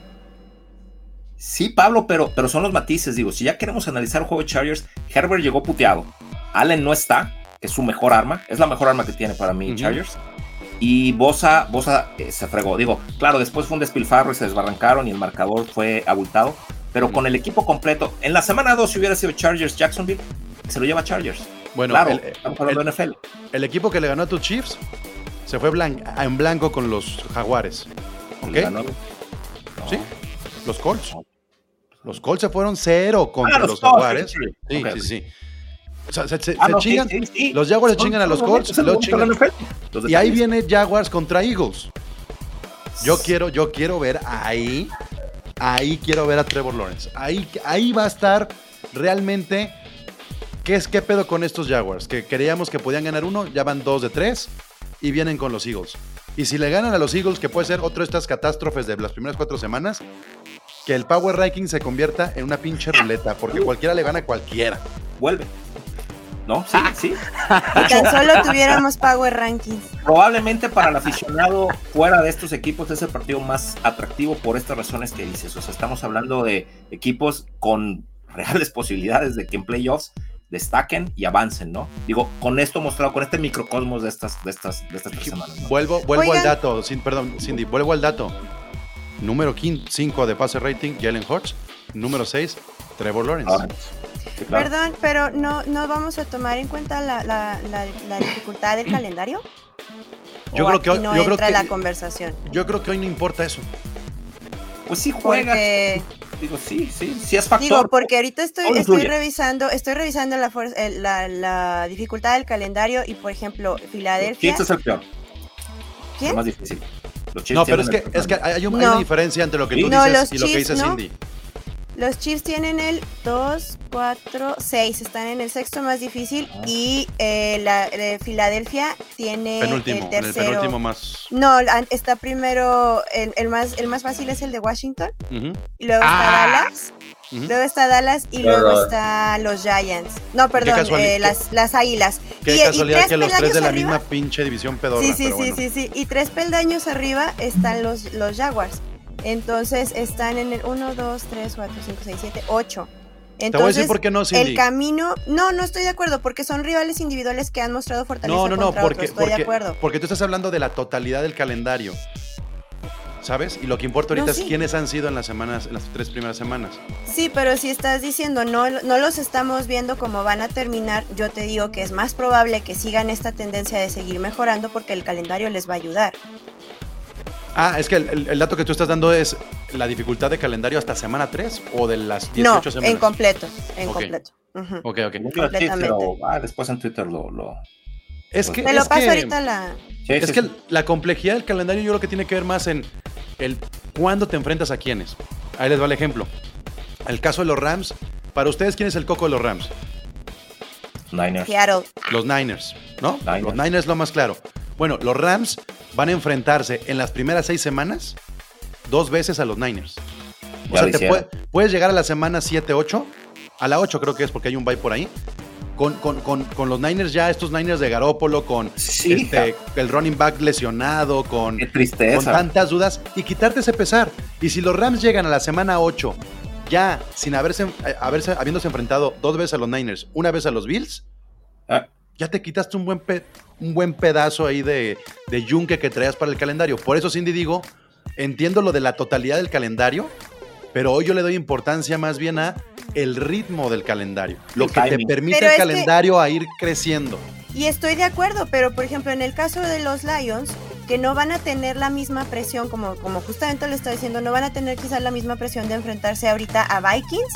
Sí, Pablo, pero, pero son los matices. Digo, si ya queremos analizar el juego de Chargers, Herbert llegó puteado. Allen no está, que es su mejor arma. Es la mejor arma que tiene para mí. Chargers. Y Bosa, Bosa eh, se fregó. Digo, claro, después fue un despilfarro y se desbarrancaron y el marcador fue abultado. Pero con el equipo completo, en la semana 2, si hubiera sido Chargers Jacksonville, se lo lleva Chargers. Bueno, claro, el, estamos hablando el- de NFL. el equipo que le ganó a tus Chiefs se fue blan- en blanco con los Jaguares. ¿Ok? Sí, los Colts. Los Colts se fueron cero contra Ah, los, Jaguares. sí, Sí, sí. Ok. sí, sí. O sea, se, se- Ah, se no, sí, chingan. sí. Los Jaguars se chingan a los Colts, chingan- Y ahí viene Jaguars contra Eagles. Yo quiero, yo quiero ver ahí, ahí quiero ver a Trevor Lawrence. Ahí, ahí va a estar realmente qué es qué pedo con estos Jaguars. Que creíamos que podían ganar uno, ya van dos de tres y vienen con los Eagles. Y si le ganan a los Eagles, que puede ser otra de estas catástrofes de las primeras cuatro semanas, que el Power Ranking se convierta en una pinche ruleta, porque cualquiera le gana a cualquiera. Vuelve. ¿No? Sí, sí. Y tan solo tuviéramos Power Rankings. Probablemente para el aficionado fuera de estos equipos es el partido más atractivo por estas razones que dices. O sea, estamos hablando de equipos con reales posibilidades de que en playoffs destaquen y avancen, ¿no? Digo, con esto mostrado, con este microcosmos de estas, de estas, de estas tres semanas, ¿no? Vuelvo, vuelvo al dato, sin, perdón, Cindy, vuelvo al dato. Número 5 de pase rating, Jalen Hurts. Número 6, Trevor Lawrence. Ahora, sí, claro. Perdón, pero no, no vamos a tomar en cuenta la, la- la- la dificultad del calendario. Yo ¿O creo que hoy- no yo creo entra que- la conversación. Yo creo que hoy no importa eso. Pues sí juega. Porque Digo, sí, sí, sí es factor. digo, porque ahorita estoy, estoy revisando, estoy revisando la, la, la dificultad del calendario y por ejemplo, Filadelfia. Chiefs es el peor, ¿Quién? el más difícil. Los No, pero es que, es que hay, un- hay No. una diferencia entre lo que tú dices y lo que dice ¿no? Cindy. Los Chiefs tienen el 2, 4, 6, están en el sexto más difícil Ah. y eh, la de Filadelfia tiene Penúltimo, el en el tercero. penúltimo más. No, está primero, el, el más, el más fácil es el de Washington, Ujú, y luego está Ah. Dallas, ujú. luego está Dallas y Pero- luego está los Giants. No, perdón, eh, las, las Águilas. Qué Y- y casualidad que los tres peldaños de la arriba- misma pinche división pedorra. Sí, sí, pero sí, bueno. sí, sí. Y tres peldaños arriba están los, los Jaguars. Entonces están en el 1, 2, 3, 4, 5, 6, 7, 8. Te voy a Entonces, decir por qué no, Cindy. el camino, no, no estoy de acuerdo, porque son rivales individuales que han mostrado fortaleza No, no, no, contra porque, otros, estoy porque, de acuerdo. porque tú estás hablando de la totalidad del calendario. ¿Sabes? Y lo que importa ahorita No, es sí. quiénes han sido en las semanas, en las tres primeras semanas. Sí, pero si estás diciendo no, no los estamos viendo como van a terminar, yo te digo que es más probable que sigan esta tendencia de seguir mejorando porque el calendario les va a ayudar. Ah, es que el, el- el dato que tú estás dando es la dificultad de calendario hasta semana 3 o de las 18 No, semanas. en completo, en Ok. completo. Ujú. Ok, ok. Chiefs, completamente. pero ah, después en Twitter lo. lo... Es que, Te lo es paso que- ahorita la... Sí, Es sí, que sí. la complejidad del calendario yo creo que tiene que ver más en el cuándo te enfrentas a quiénes. Ahí les va el ejemplo. El caso de los Rams. Para ustedes, ¿quién es el coco de los Rams? Niners. Seattle. Los Niners, ¿no? Niners. Los Niners lo más claro. Bueno, los Rams van a enfrentarse en las primeras seis semanas dos veces a los Niners. O Ya sea, te puede- puedes llegar a la semana 7, 8. A la 8 creo que es porque hay un bye por ahí. Con, con- con- con los Niners ya, estos Niners de Garópolo, con Sí, este, el running back lesionado, con, con tantas dudas y quitarte ese pesar. Y si los Rams llegan a la semana 8, ya sin haberse, eh, haberse habiéndose enfrentado dos veces a los Niners, una vez a los Bills, Ah, ya te quitaste un buen, pe- un buen pedazo ahí de, de yunque que traías para el calendario. Por eso, Cindy, digo, entiendo lo de la totalidad del calendario, pero hoy yo le doy importancia más bien a el ritmo del calendario, lo El que te permite Pero el que- calendario a ir creciendo. Y estoy de acuerdo, pero por ejemplo, en el caso de los Lions, que no van a tener la misma presión, como, como justamente le estoy diciendo, no van a tener quizás la misma presión de enfrentarse ahorita a Vikings,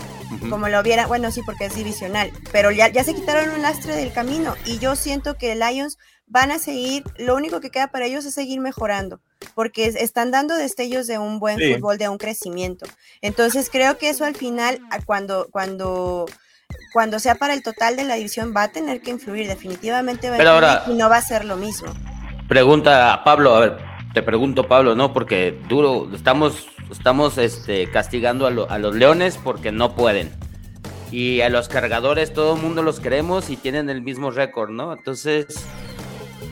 Como lo hubiera, bueno, sí, porque es divisional, pero ya, ya se quitaron un lastre del camino y yo siento que Lions van a seguir, lo único que queda para ellos es seguir mejorando, porque es- están dando destellos de un buen Sí. fútbol, de un crecimiento. Entonces creo que eso al final, cuando, cuando, cuando sea para el total de la división, va a tener que influir, definitivamente va a Pero influir ahora- y no va a ser lo mismo. Pregunta a Pablo, a ver, te pregunto Pablo, ¿no? Porque duro, estamos, estamos este, castigando a, lo- a los leones porque no pueden. Y a los cargadores todo el mundo los queremos y tienen el mismo récord, ¿no? Entonces,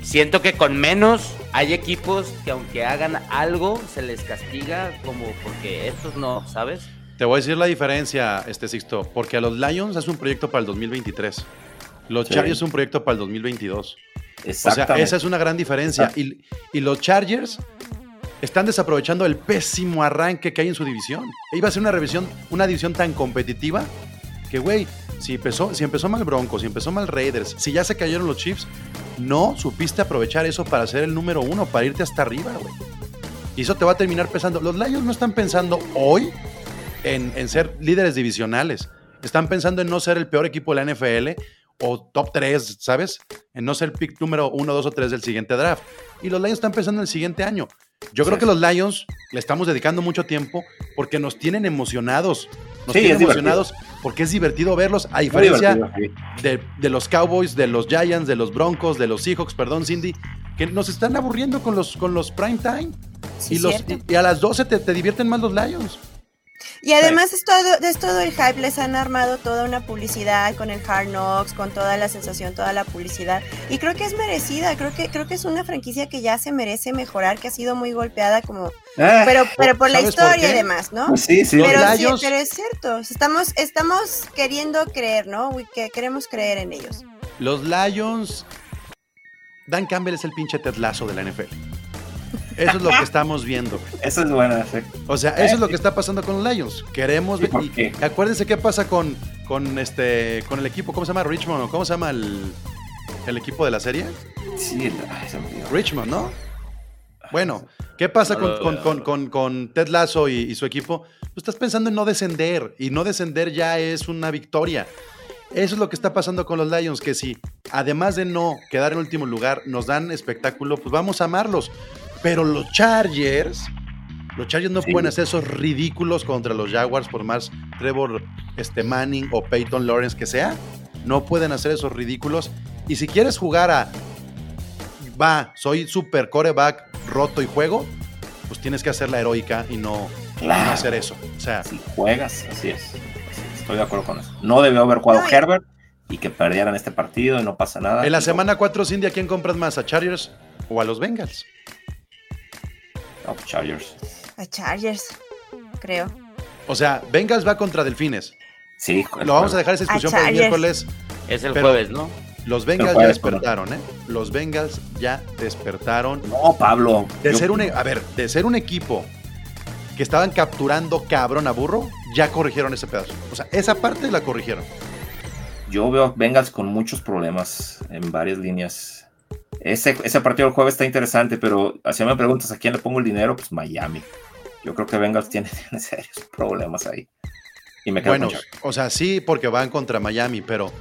siento que con menos hay equipos que aunque hagan algo, se les castiga como porque estos no, ¿sabes? Te voy a decir la diferencia, este Sixto, porque a los Lions es un proyecto para el 2023. Los Sí. Chargers es un proyecto para el 2022. O sea, esa es una gran diferencia. Y, y los Chargers están desaprovechando el pésimo arranque que hay en su división. Iba a ser una revisión, una división tan competitiva que, güey, si empezó, si empezó mal Broncos, si empezó mal Raiders, si ya se cayeron los Chiefs, no supiste aprovechar eso para ser el número uno, para irte hasta arriba, güey. Y eso te va a terminar pesando. Los Lions no están pensando hoy en, ser líderes divisionales. Están pensando en no ser el peor equipo de la NFL o top 3, ¿sabes? En no ser pick número 1, 2 o 3 del siguiente draft. Y los Lions están pensando en el siguiente año. Yo creo que los Lions le estamos dedicando mucho tiempo porque nos tienen emocionados. Nos Sí, tienen es divertido. emocionados porque es divertido verlos, a diferencia sí. de, de los Cowboys, de los Giants, de los Broncos, de los Seahawks, perdón, Cindy, que nos están aburriendo con los, con los prime time. Sí, y, los, cierto. y, y a las 12 te, te divierten más los Lions. Y además es todo, es todo el hype, les han armado toda una publicidad con el Hard Knocks, con toda la sensación, toda la publicidad. Y creo que es merecida, creo que, creo que es una franquicia que ya se merece mejorar, que ha sido muy golpeada como, Ah, pero, pero por la ¿sabes por historia y demás, ¿no? pues sí, sí. Los Pero, sí, Lions- pero es cierto, estamos, estamos queriendo creer, ¿no? We- Que queremos creer en ellos. Los Lions. Dan Campbell es el pinche tetlazo de la NFL. Eso es lo que estamos viendo. Esa es buena, sí. O sea, eso es lo que está pasando con los Lions. Queremos ¿Y ver. por y- qué? y acuérdense qué pasa con, con este con el equipo, ¿cómo se llama? Richmond, ¿o ¿cómo se llama el, el equipo de la serie? Sí, el- ay, se me olvidó. Richmond, ¿no? Bueno, ¿qué pasa con, con- con- con- con Ted Lasso y, y su equipo? Tú estás pensando en no descender y no descender ya es una victoria. Eso es lo que está pasando con los Lions, que si además de no quedar en último lugar nos dan espectáculo, pues vamos a amarlos. Pero los Chargers, los Chargers no Sí. pueden hacer esos ridículos contra los Jaguars por más Trevor este, Manning o Peyton Lawrence que sea. No pueden hacer esos ridículos. Y si quieres jugar a va, soy super coreback, roto y juego, pues tienes que hacer la heroica y no, hacer eso. O sea, Si juegas, así es. Estoy de acuerdo con eso. No debió haber jugado Herbert y que perdieran este partido y no pasa nada. en la semana 4, Cindy, ¿a quién compras más? ¿A Chargers o a los Bengals? Pues, Chargers. A Chargers, creo. O sea, Bengals va contra Delfines. Sí, Lo vamos a dejar esa discusión para el miércoles. Es el jueves, ¿no? Los Bengals ya despertaron, ¿eh? Los Bengals ya despertaron. No, Pablo. De yo- ser un, e- a ver, de ser un equipo que estaban capturando cabrón a burro, ya corrigieron ese pedazo. O sea, esa parte la corrigieron. Yo veo Bengals con muchos problemas en varias líneas. Ese, ese partido del jueves está interesante, pero si me preguntas a quién le pongo el dinero, pues Miami. Yo creo que Bengals tiene, tiene serios problemas ahí. Y me quedo Bueno, o sea, sí, porque van contra Miami, pero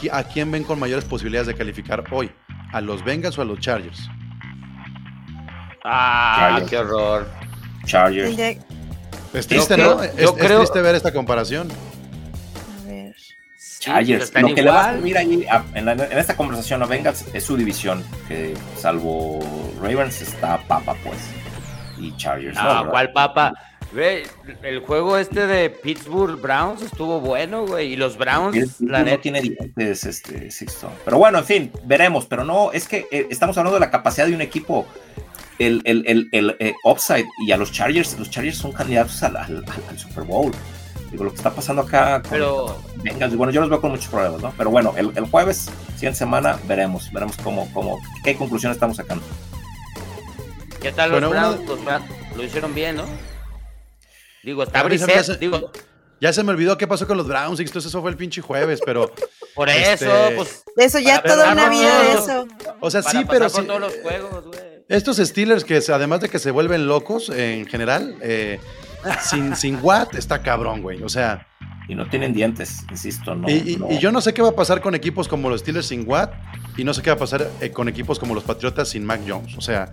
¿qui- ¿a quién ven con mayores posibilidades de calificar hoy? ¿A los Bengals o a los Chargers? Ah, Chargers. qué horror. Chargers. Es triste, creo- ¿no? Es, yo es creo- triste ver esta comparación. Sí, Chargers. pues están Lo que le va a servir ahí a- en, la- en esta conversación a Bengals es su división, que salvo Ravens está Papa, pues. Y Chargers. No, ¿verdad? ¿cuál papa? Ve, el juego este de Pittsburgh Browns estuvo bueno, güey. Y los Browns, El la no neta. tiene dientes, este, Sixto. Pero bueno, en fin, veremos. Pero no, es que eh, estamos hablando de la capacidad de un equipo. El, el, el, el, eh, upside y a los Chargers, los Chargers son candidatos al, al- al- al Super Bowl. Digo, lo que está pasando acá con Pero- Bengals, bueno, yo los veo con muchos problemas, ¿no? Pero bueno, el, el jueves, siguiente semana, veremos, veremos cómo, cómo, qué conclusiones estamos sacando. ¿Qué tal los Bueno, una- Browns? Los Browns lo hicieron bien, ¿no? Digo, está se digo, Ya se me olvidó qué pasó con los Browns, Sixto, eso fue el pinche jueves, pero... por Este, eso, pues. De eso ya toda una vida de eso. O sea, para sí, pero por sí, todos los juegos, güey. Estos Steelers que además de que se vuelven locos en general, eh, sin, sin Watt está cabrón, güey. O sea, Y no tienen dientes, insisto, no. y, y- no. y yo no sé qué va a pasar con equipos como los Steelers sin Watt y no sé qué va a pasar eh, con equipos como los Patriotas sin Mac Jones. O sea,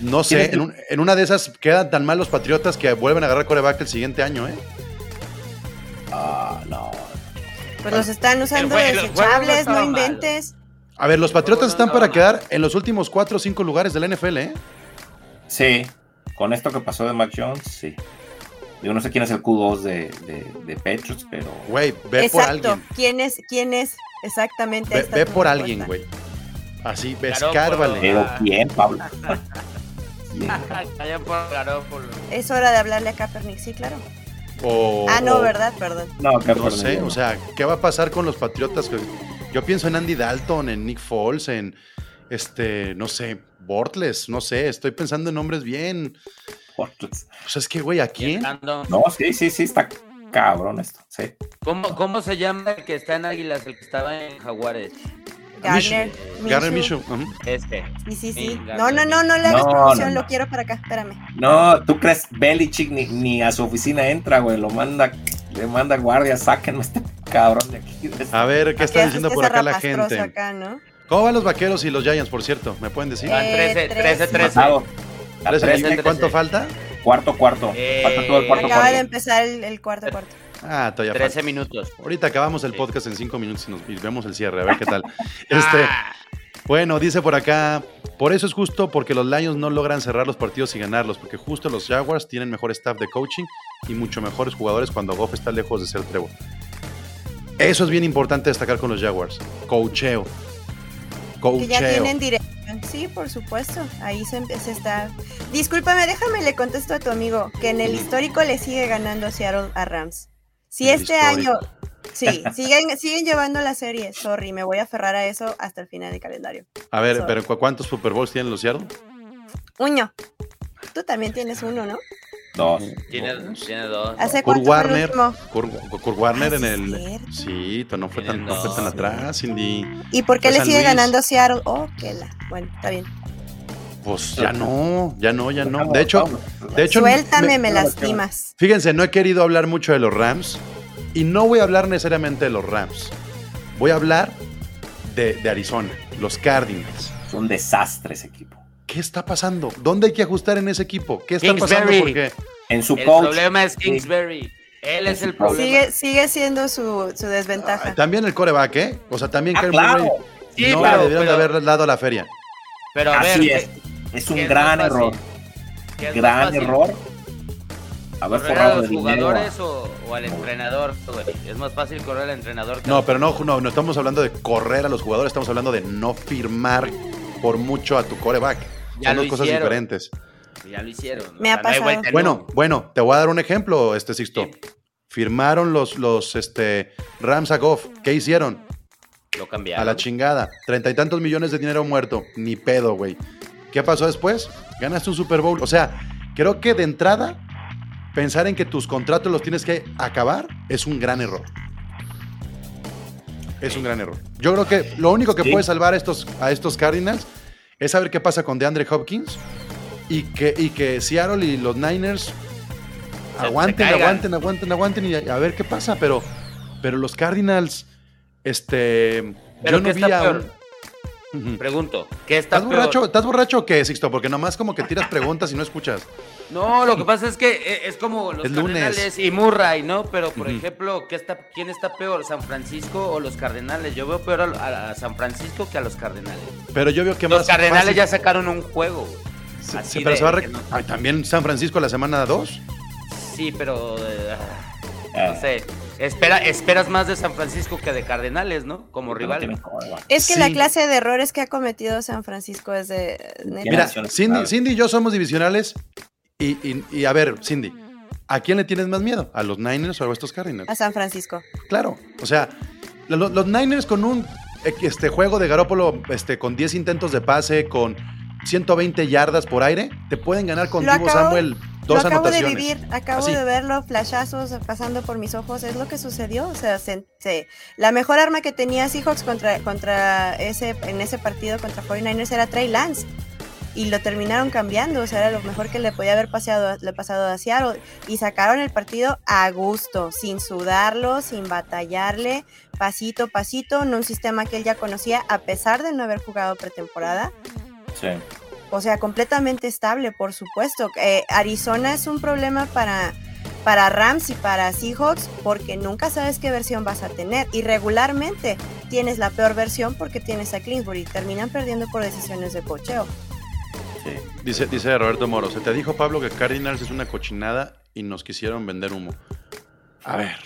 no sé, ¿Tienes en, un- en una de esas quedan tan mal los Patriotas que vuelven a agarrar coreback el siguiente año, ¿eh? Ah, no. Pues los están usando no desechables, no malo. inventes. A ver, los Patriotas no están para quedar en los últimos 4 o 5 lugares de la NFL, ¿eh? Sí, con esto que pasó de Mac Jones, sí. Yo no sé quién es el Q2 de, de, de Patriots, pero Güey, ve por Exacto. alguien. ¿Quién es? ¿Quién es? Exactamente. Ve, ve por alguien, güey. Así, escárvale. pero ¿quién, Pablo? Es hora de hablarle a Kaepernick, sí, claro. O, Ah, no, o- ¿verdad? Perdón. No, No sé, o sea, ¿qué va a pasar con los Patriotas? Yo pienso en Andy Dalton, en Nick Foles, en este, no sé, Bortles, no sé, estoy pensando en nombres bien. Pues es que, güey, ¿a quién? No, sí, sí, sí, está cabrón esto. Sí. ¿Cómo, ¿Cómo se llama el que está en Águilas, el que estaba en Jaguares? Garner. Garner ujú. Este. Sí, sí, sí. Sí, No, no, no, no le hagas No, promoción, no, no. lo quiero para acá, espérame. No, ¿tú crees Belichick ni, ni a su oficina entra, güey? Lo manda, le manda guardia, sáquenme este cabrón de aquí. A ver, ¿qué está diciendo por acá la gente? acá, ¿no? ¿Cómo van los vaqueros y los Giants, por cierto? ¿Me pueden decir? Van Eh, 13, 13, trece. 13. Matado. A ¿Tres tres, en- trece. ¿Cuánto falta? Cuarto, cuarto. Eh, Falta todo el cuarto, Acaba cuarto. de empezar el, el cuarto cuarto. Ah, todavía 13 falta. minutos. Ahorita acabamos el Sí. podcast en cinco minutos y, nos, y vemos el cierre, a ver qué tal. Este, Ah, Bueno, dice por acá, por eso es justo porque los Lions no logran cerrar los partidos y ganarlos, porque justo los Jaguars tienen mejor staff de coaching y mucho mejores jugadores cuando Goff está lejos de ser Trevor. Eso es bien importante destacar con los Jaguars. Coacheo. Que ya tienen dirección. Sí, por supuesto. Ahí se, se está. Discúlpame, déjame le contesto a tu amigo que en el histórico le sigue ganando Seattle a Rams. Si el este histórico. año. Sí, siguen, siguen llevando la serie. Sorry, me voy a aferrar a eso hasta el final del calendario. A ver, Sorry. pero ¿cu- ¿cuántos Super Bowls tienen los Seattle? Uño. Tú también tienes uno, ¿no? Dos. tiene, tiene dos. ¿Hace Kurt Warner. Kurt, Kurt Warner Ah, en el... cierto. Sí, no fue tan, no fue tan atrás, Cindy. ¿Y por qué le sigue Luis. ganando Seattle? Oh, que la. Bueno, está bien. Pues ya no, ya no, ya no. De hecho, de hecho, Suéltame, me- me lastimas. Fíjense, no he querido hablar mucho de los Rams y no voy a hablar necesariamente de los Rams. Voy a hablar de, de Arizona, los Cardinals. Es un desastre ese equipo. ¿Qué está pasando? ¿Dónde hay que ajustar en ese equipo? ¿Qué está pasando? Porque En su El coach. problema es Kingsbury. Él es el problema. Sigue, sigue siendo su, su desventaja. ah, también el coreback, ¿eh? O sea, también Ah, Kyler claro. Murray Sí, no pero- le debieron de haber dado la feria. Pero a Así ver, es. Es un ¿qué es gran error. ¿qué es más Gran error. Haber ¿Correr a forrado los jugadores o, o al entrenador? Es más fácil correr al entrenador que No, pero no, no, no estamos hablando de correr a los jugadores, estamos hablando de no firmar por mucho a tu coreback. Ya Son dos cosas hicieron. diferentes. Ya lo hicieron. Me ha pasado. vuelta Bueno, bueno, te voy a dar un ejemplo, este Sixto. Sí. Firmaron los, los este, Rams a Goff. ¿Qué hicieron? Lo cambiaron. A la chingada. Treinta y tantos millones de dinero muerto. Ni pedo, güey. ¿Qué pasó después? Ganaste un Super Bowl. O sea, creo que de entrada, pensar en que tus contratos los tienes que acabar es un gran error. Es un gran error. Yo creo que lo único que Sí. puede salvar a estos, a estos Cardinals es saber qué pasa con DeAndre Hopkins y que, y que Seattle y los Niners aguanten, aguanten, aguanten, aguanten y a, a ver qué pasa. Pero, pero los Cardinals, este, Pero yo ¿qué no vi a un-. Pregunto, ¿qué está ¿Estás peor? borracho, ¿Estás borracho o qué, Sixto? Porque nomás como que tiras preguntas y no escuchas. No, lo que pasa es que eh, es como los Es lunes. Cardenales y Murray, ¿no? Pero, por ejemplo, ¿qué está, ¿quién está peor, San Francisco o los Cardenales? Yo veo peor a, San Francisco que a los Cardenales. Pero yo veo que Los más Cardenales fácil- ya sacaron un juego. Sí, pero de- se va a no- Ay, también San Francisco la semana 2. Sí, pero... eh, Eh, no sé. Espera, esperas más de San Francisco que de Cardenales, ¿no? Como rival. Es que Sí. la clase de errores que ha cometido San Francisco es de. Mira, Cindy, claro. Cindy y yo somos divisionales. Y, y- y a ver, Cindy, ¿a quién le tienes más miedo? ¿A los Niners o a estos Cardinals? a San Francisco. Claro, o sea, lo- los, Niners con un este, juego de Garópolo este, con 10 intentos de pase, con 120 yardas por aire, te pueden ganar con Divo Samuel dos lo acabo de anotaciones. vivir, acabo Así. de verlo, flashazos pasando por mis ojos, es lo que sucedió. O sea, se- se- la mejor arma que tenía Seahawks contra, contra ese, en ese partido contra 49ers era Trey Lance. Y lo terminaron cambiando, o sea, era lo mejor que le podía haber paseado, le pasado a Seattle. Y sacaron el partido a gusto, sin sudarlo, sin batallarle, pasito pasito, en un sistema que él ya conocía, a pesar de no haber jugado pretemporada. Sí. O sea, completamente estable, por supuesto. Eh, Arizona es un problema para, para Rams y para Seahawks porque nunca sabes qué versión vas a tener. Y regularmente tienes la peor versión porque tienes a Clinsbury. Terminan perdiendo por decisiones de cocheo. sí. Dice, dice Roberto Moro, se te dijo Pablo que Cardinals es una cochinada y nos quisieron vender humo. A ver,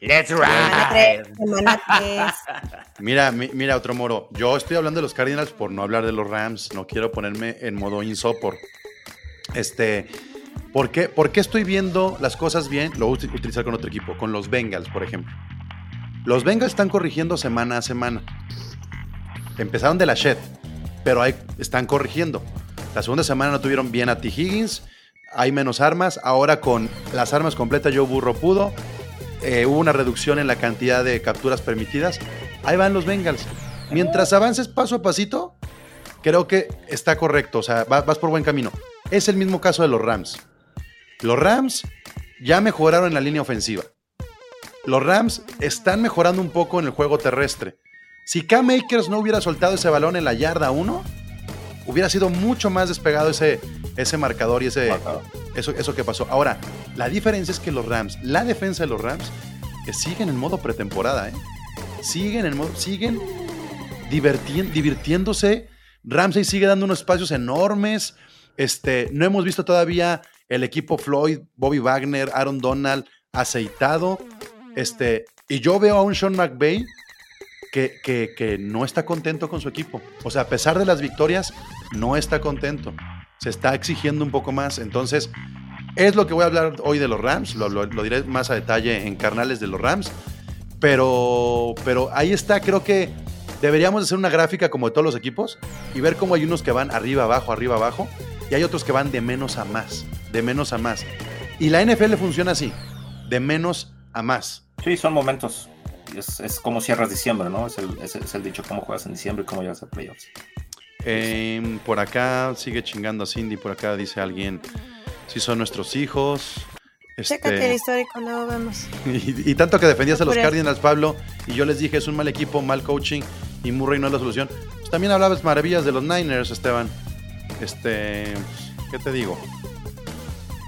Let's ride. semana tres. mira, mi- mira otro Moro. Yo estoy hablando de los Cardinals por no hablar de los Rams. No quiero ponerme en modo insopor. Este, ¿por qué, por qué estoy viendo las cosas bien? Lo voy a uti- utilizar con otro equipo, con los Bengals, por ejemplo. Los Bengals están corrigiendo semana a semana. Empezaron de la shed, pero ahí están corrigiendo. La segunda semana no tuvieron bien a T. Higgins, hay menos armas. Ahora con las armas completas, Joe Burro pudo. Eh, hubo una reducción en la cantidad de capturas permitidas. Ahí van los Bengals. Mientras avances paso a pasito, creo que está correcto. O sea, va- vas por buen camino. Es el mismo caso de los Rams. Los Rams ya mejoraron en la línea ofensiva. Los Rams están mejorando un poco en el juego terrestre. Si Cam Akers no hubiera soltado ese balón en la yarda 1, hubiera sido mucho más despegado ese, ese marcador y ese, eso, eso que pasó. Ahora, la diferencia es que los Rams, la defensa de los Rams, que siguen en modo pretemporada, ¿eh? Siguen en modo, siguen divirtiéndose. Ramsey sigue dando unos espacios enormes. Este, no hemos visto todavía el equipo Floyd, Bobby Wagner, Aaron Donald aceitado. Este, y yo veo a un Sean McVay que, que- que no está contento con su equipo. O sea, a pesar de las victorias, no está contento. Se está exigiendo un poco más. Entonces, es lo que voy a hablar hoy de los Rams. Lo, lo- lo diré más a detalle en carnales de los Rams. Pero, pero ahí está, creo que deberíamos hacer una gráfica como de todos los equipos y ver cómo hay unos que van arriba, abajo, arriba, abajo. Y hay otros que van de menos a más, de menos a más. Y la NFL funciona así, de menos a más. Sí, son momentos. Es, como cierras diciembre, ¿no? Es el, es, es el dicho, cómo juegas en diciembre y cómo llegas a playoffs. Em, por acá sigue chingando a Cindy, por acá dice alguien, si son nuestros hijos. Chécate el Este, histórico, luego vemos. y, y tanto que defendías a los. Cardinals, Pablo, y yo les dije, es un mal equipo, mal coaching, y Murray no es la solución. Pues también hablabas maravillas de los Niners, Esteban. Este, ¿qué te digo?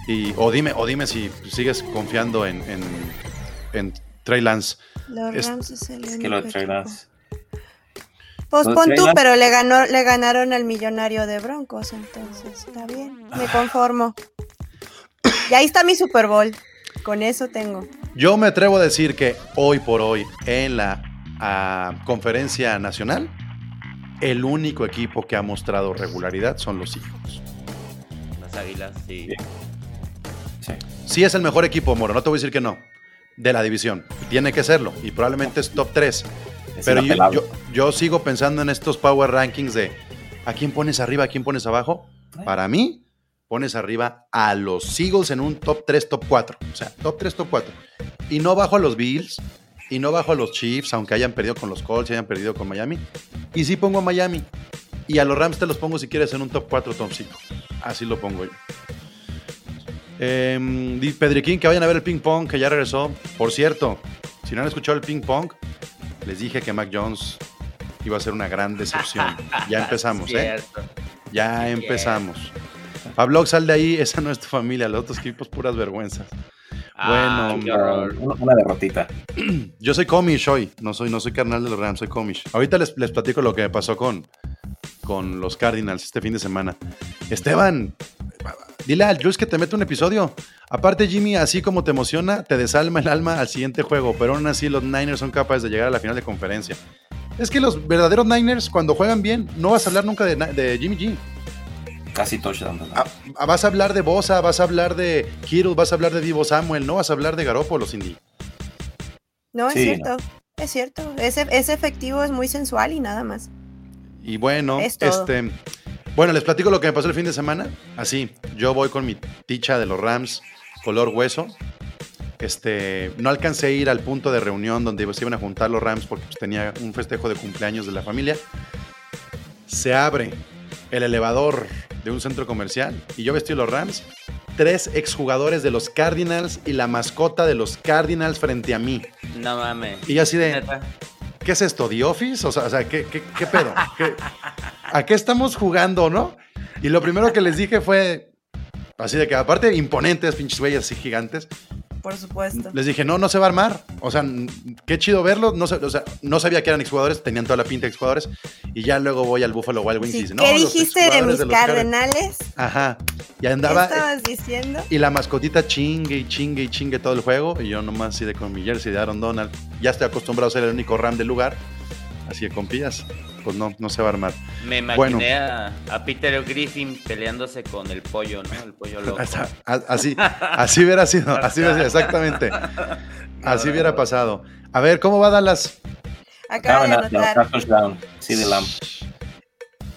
Y, o dime, o dime si sigues confiando en, en, en Trey Lance. Los Es- Rams es el Es que lo de único Trey. Lance. Pues pon tú, pero le ganó, le ganaron al millonario de Broncos, entonces está bien, me conformo. Y ahí está mi Super Bowl. Con eso tengo. Yo me atrevo a decir que hoy por hoy, en la ah, conferencia nacional, el único equipo que ha mostrado regularidad son los Seahawks. Las águilas, sí. Sí. Sí es el mejor equipo, Moro, no te voy a decir que no, de la división. Tiene que serlo, y probablemente es top 3. Es Pero yo, yo- yo sigo pensando en estos power rankings de ¿a quién pones arriba, a quién pones abajo? Para mí, pones arriba a los Eagles en un top 3, top 4. O sea, top 3, top 4. Y no bajo a los Bills, y no bajo a los Chiefs, aunque hayan perdido con los Colts y hayan perdido con Miami. Y sí pongo a Miami. Y a los Rams te los pongo si quieres en un top 4, top 5. Así lo pongo yo. Di Pedriquín, que vayan a ver el ping pong, que ya regresó. Por cierto, si no han escuchado el ping pong, les dije que Mac Jones iba a ser una gran decepción. Ya empezamos, ¿eh? Ya empezamos. Pablo, sal de ahí, esa no es tu familia, los otros equipos puras vergüenzas. Ah, Bueno. Una, una derrotita. Yo soy comish hoy, no soy, no soy carnal de los Rams, soy comish. Ahorita les, les platico lo que me pasó con, con los Cardinals este fin de semana. Esteban, dile al Jules que te mete un episodio. Aparte, Jimmy, así como te emociona, te desalma el alma al siguiente juego, pero aún así los Niners son capaces de llegar a la final de conferencia. Es que los verdaderos Niners, cuando juegan bien, no vas a hablar nunca de, Jimmy G. Casi touchdown. ¿no? Ah, ah, vas a hablar de Bosa, vas a hablar de Kittle, vas a hablar de Divo Samuel, no vas a hablar de Garoppolo, Cindy. No, es Sí, cierto. Es cierto. Ese, ese efectivo es muy sensual y nada más. Y bueno, Es este. Bueno, les platico lo que me pasó el fin de semana. Así, yo voy con mi ticha de los Rams color hueso. Este, no alcancé a ir al punto de reunión donde se iban a juntar los Rams porque pues, tenía un festejo de cumpleaños de la familia. Se abre el elevador de un centro comercial y yo vestí los Rams. Tres exjugadores de los Cardinals y la mascota de los Cardinals frente a mí. No mames. Y yo así de, Neta. ¿qué es esto? ¿The Office? O sea, o sea, ¿qué, qué, qué pedo? ¿Qué- ¿A qué estamos jugando, no? Y lo primero que les dije fue, así de que aparte imponentes, pinches güeyes así gigantes, Por supuesto. les dije, no, no se va a armar. O sea, qué chido verlo. No, o sea, no sabía que eran exjugadores, tenían toda la pinta de exjugadores. Y ya luego voy al Buffalo Wild Wings y Sí, no, ¿Qué los dijiste de mis los Card-". cardenales? Ajá. Y ¿Qué andaba... estabas diciendo? Y la mascotita chingue y chingue y chingue todo el juego. Y yo nomás así de con mi jersey de Aaron Donald. Ya estoy acostumbrado a ser el único Ram del lugar. Así que compillas. Pues no, no se va a armar. Me imaginé Bueno. a, a Peter Griffin peleándose con el pollo, ¿no? El pollo loco. Hasta- a- Así, así hubiera sido, así hubiera sido, exactamente. Así hubiera pasado. A ver, ¿cómo va Dallas? Acaba de Acaban de anotar anotar. touchdown. Sí, de Lamb.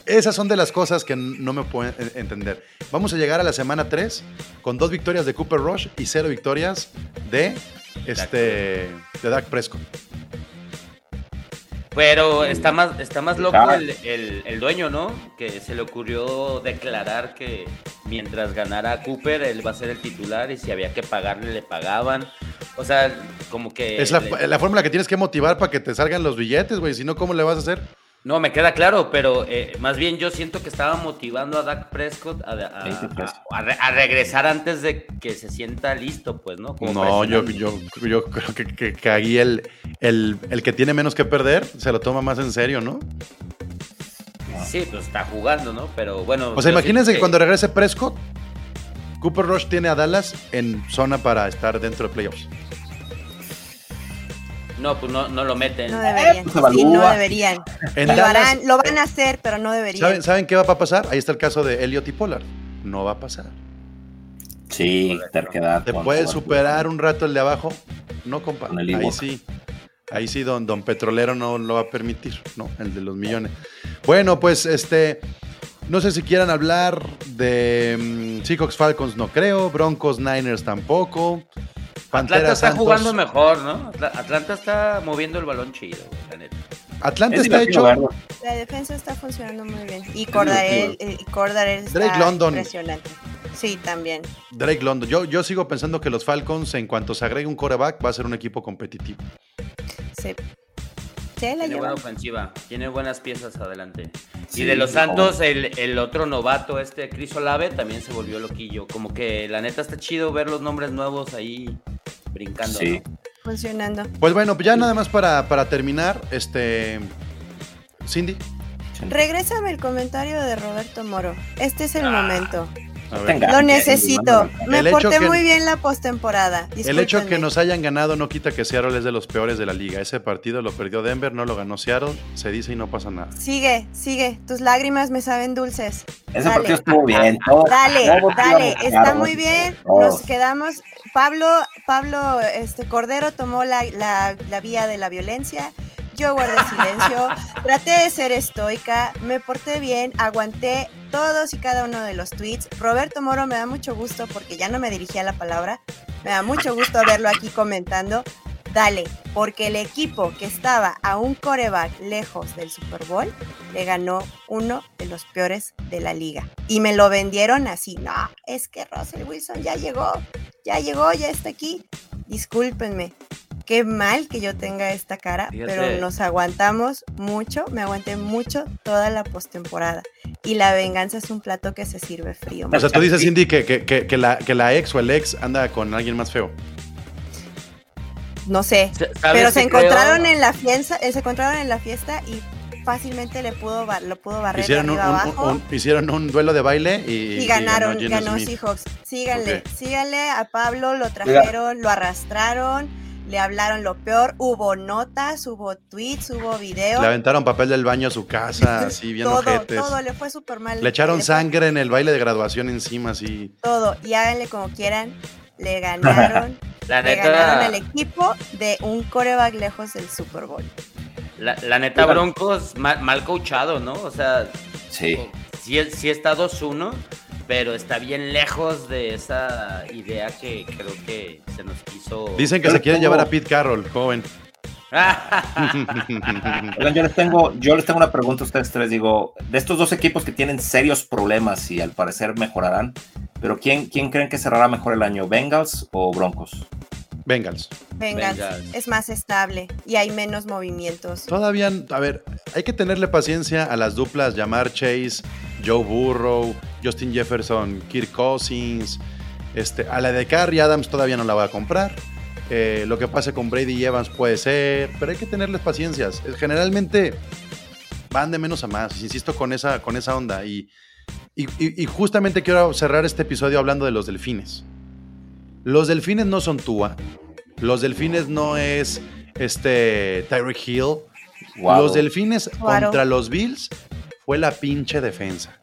Esas son de las cosas que no me pueden en- entender. Vamos a llegar a la semana 3 con dos victorias de Cooper Rush y cero victorias de este de Dak Prescott. Pero está más, está más loco Ah. el, el- el dueño, ¿no? Que se le ocurrió declarar que mientras ganara Cooper, él va a ser el titular y si había que pagarle, le pagaban. O sea, como que... Es la, le- la fórmula que tienes que motivar para que te salgan los billetes, güey. Si no, ¿cómo le vas a hacer? No, me queda claro, pero eh, más bien yo siento que estaba motivando a Dak Prescott a, regresar antes de que se sienta listo, pues, ¿no? Como No, yo, yo, yo creo que, que, que ahí el, el, el que tiene menos que perder se lo toma más en serio, ¿no? Sí, pues está jugando, ¿no? Pero bueno... O sea, imagínense siento que cuando regrese Prescott, Cooper Rush tiene a Dallas en zona para estar dentro de playoffs. No, pues no, no lo meten. No deberían. pues. Sí, no deberían. En lo, Dallas, harán, lo van a hacer, pero no deberían. ¿saben, ¿Saben qué va a pasar? Ahí está el caso de Elliot y Pollard. No va a pasar. Sí, terquedad. ¿Te con- puede con- superar un rato el de abajo? No, compa. Ahí sí. Ahí sí, don, don Petrolero no lo va a permitir, ¿no? El de los millones. Bueno, pues este. No sé si quieran hablar de mm, Seahawks Falcons, no creo. Broncos Niners tampoco. Atlanta está Santos. jugando mejor, ¿no? Atla- Atlanta está moviendo el balón chido, güey, la neta. Atlanta Es está hecho. La defensa está funcionando muy bien. Y Cordarel, eh, y Cordarel está Drake London. impresionante. Sí, también. Drake London. Yo, yo sigo pensando que los Falcons, en cuanto se agregue un coreback, va a ser un equipo competitivo. Sí. La Tiene buena ofensiva, tiene buenas piezas adelante. Sí, y de los Santos, el, el otro novato, este Chris Olave, también se volvió loquillo. Como que la neta está chido ver los nombres nuevos ahí brincando. Sí. ¿no? Funcionando. Pues bueno, ya nada más para, para terminar, este. Cindy. Regrésame el comentario de Roberto Moro. Este es el Ah, momento. Lo necesito. Me porté que- muy bien la postemporada. El hecho que nos hayan ganado no quita que Seattle es de los peores de la liga. Ese partido lo perdió Denver, no lo ganó Seattle. Se dice y no pasa nada. Sigue, sigue. Tus lágrimas me saben dulces. Ese Dale. partido estuvo bien. todo- Dale, todo dale, está muy bien. Nos quedamos. Pablo, Pablo, este Cordero tomó la, la- la vía de la violencia. Yo guardé silencio, traté de ser estoica, me porté bien, aguanté todos y cada uno de los tweets. Roberto Moro me da mucho gusto porque ya no me dirigía la palabra. Me da mucho gusto verlo aquí comentando. Dale, porque el equipo que estaba a un coreback lejos del Super Bowl le ganó uno de los peores de la liga. Y me lo vendieron así. No, es que Russell Wilson ya llegó, ya llegó, ya está aquí. Discúlpenme. Qué mal que yo tenga esta cara, Fíjate. pero nos aguantamos mucho, me aguanté mucho toda la postemporada. Y la venganza es un plato que se sirve frío. O sea, tú dices, Cindy, que, que- que- que la, que la ex o el ex anda con alguien más feo. No sé, ¿Sabes pero se creo? encontraron en la fiesta, se encontraron en la fiesta y fácilmente le pudo bar- lo pudo barrer de Hicieron un, arriba un- abajo. un- hicieron un duelo de baile y, Y ganaron, Geno ganó Smith. Seahawks. Síganle, Ok. síganle a Pablo, lo trajeron, lo arrastraron, le hablaron lo peor, hubo notas, hubo tweets, hubo videos. Le aventaron papel del baño a su casa, así bien todo, ojetes. todo le fue súper mal. Le echaron sangre en el baile de graduación encima, así. Todo, y háganle como quieran. Le ganaron, La le ganaron neta, al equipo de un coreback lejos del Super Bowl. la, la neta Broncos mal, mal coachado, ¿no? O sea, Sí. sí, sí está 2-1, pero está bien lejos de esa idea que creo que se nos quiso. Dicen que se quieren llevar a Pete Carroll, joven. Yo les tengo, yo les tengo una pregunta a ustedes tres. Digo, de estos dos equipos que tienen serios problemas y al parecer mejorarán, pero ¿quién, quién creen que cerrará mejor el año? ¿Bengals o Broncos? Bengals. Bengals. es más estable y hay menos movimientos. Todavía, a ver, hay que tenerle paciencia a las duplas, llamar Chase, Joe Burrow, Justin Jefferson, Kirk Cousins. Este, a la de Carrie Adams todavía no la voy a comprar. Eh, lo que pase con Brady y Evans puede ser, pero hay que tenerles paciencias. Generalmente van de menos a más, insisto con esa, con esa onda. Y, y- y- y justamente quiero cerrar este episodio hablando de los delfines. Los delfines no son Tua. Los delfines no es este Tyreek Hill. Wow. Los delfines Claro. contra los Bills fue la pinche defensa.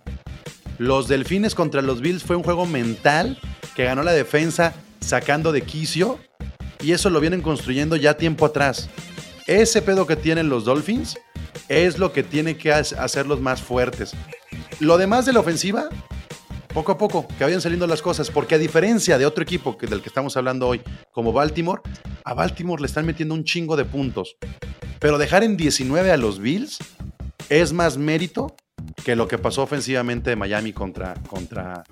Los delfines contra los Bills fue un juego mental que ganó la defensa sacando de quicio y eso lo vienen construyendo ya tiempo atrás. Ese pedo que tienen los Dolphins es lo que tiene que ha- hacerlos más fuertes. Lo demás de la ofensiva, poco a poco, que vayan saliendo las cosas, porque a diferencia de otro equipo que, del que estamos hablando hoy, como Baltimore, a Baltimore le están metiendo un chingo de puntos. Pero dejar en 19 a los Bills es más mérito que lo que pasó ofensivamente de Miami contra, contra,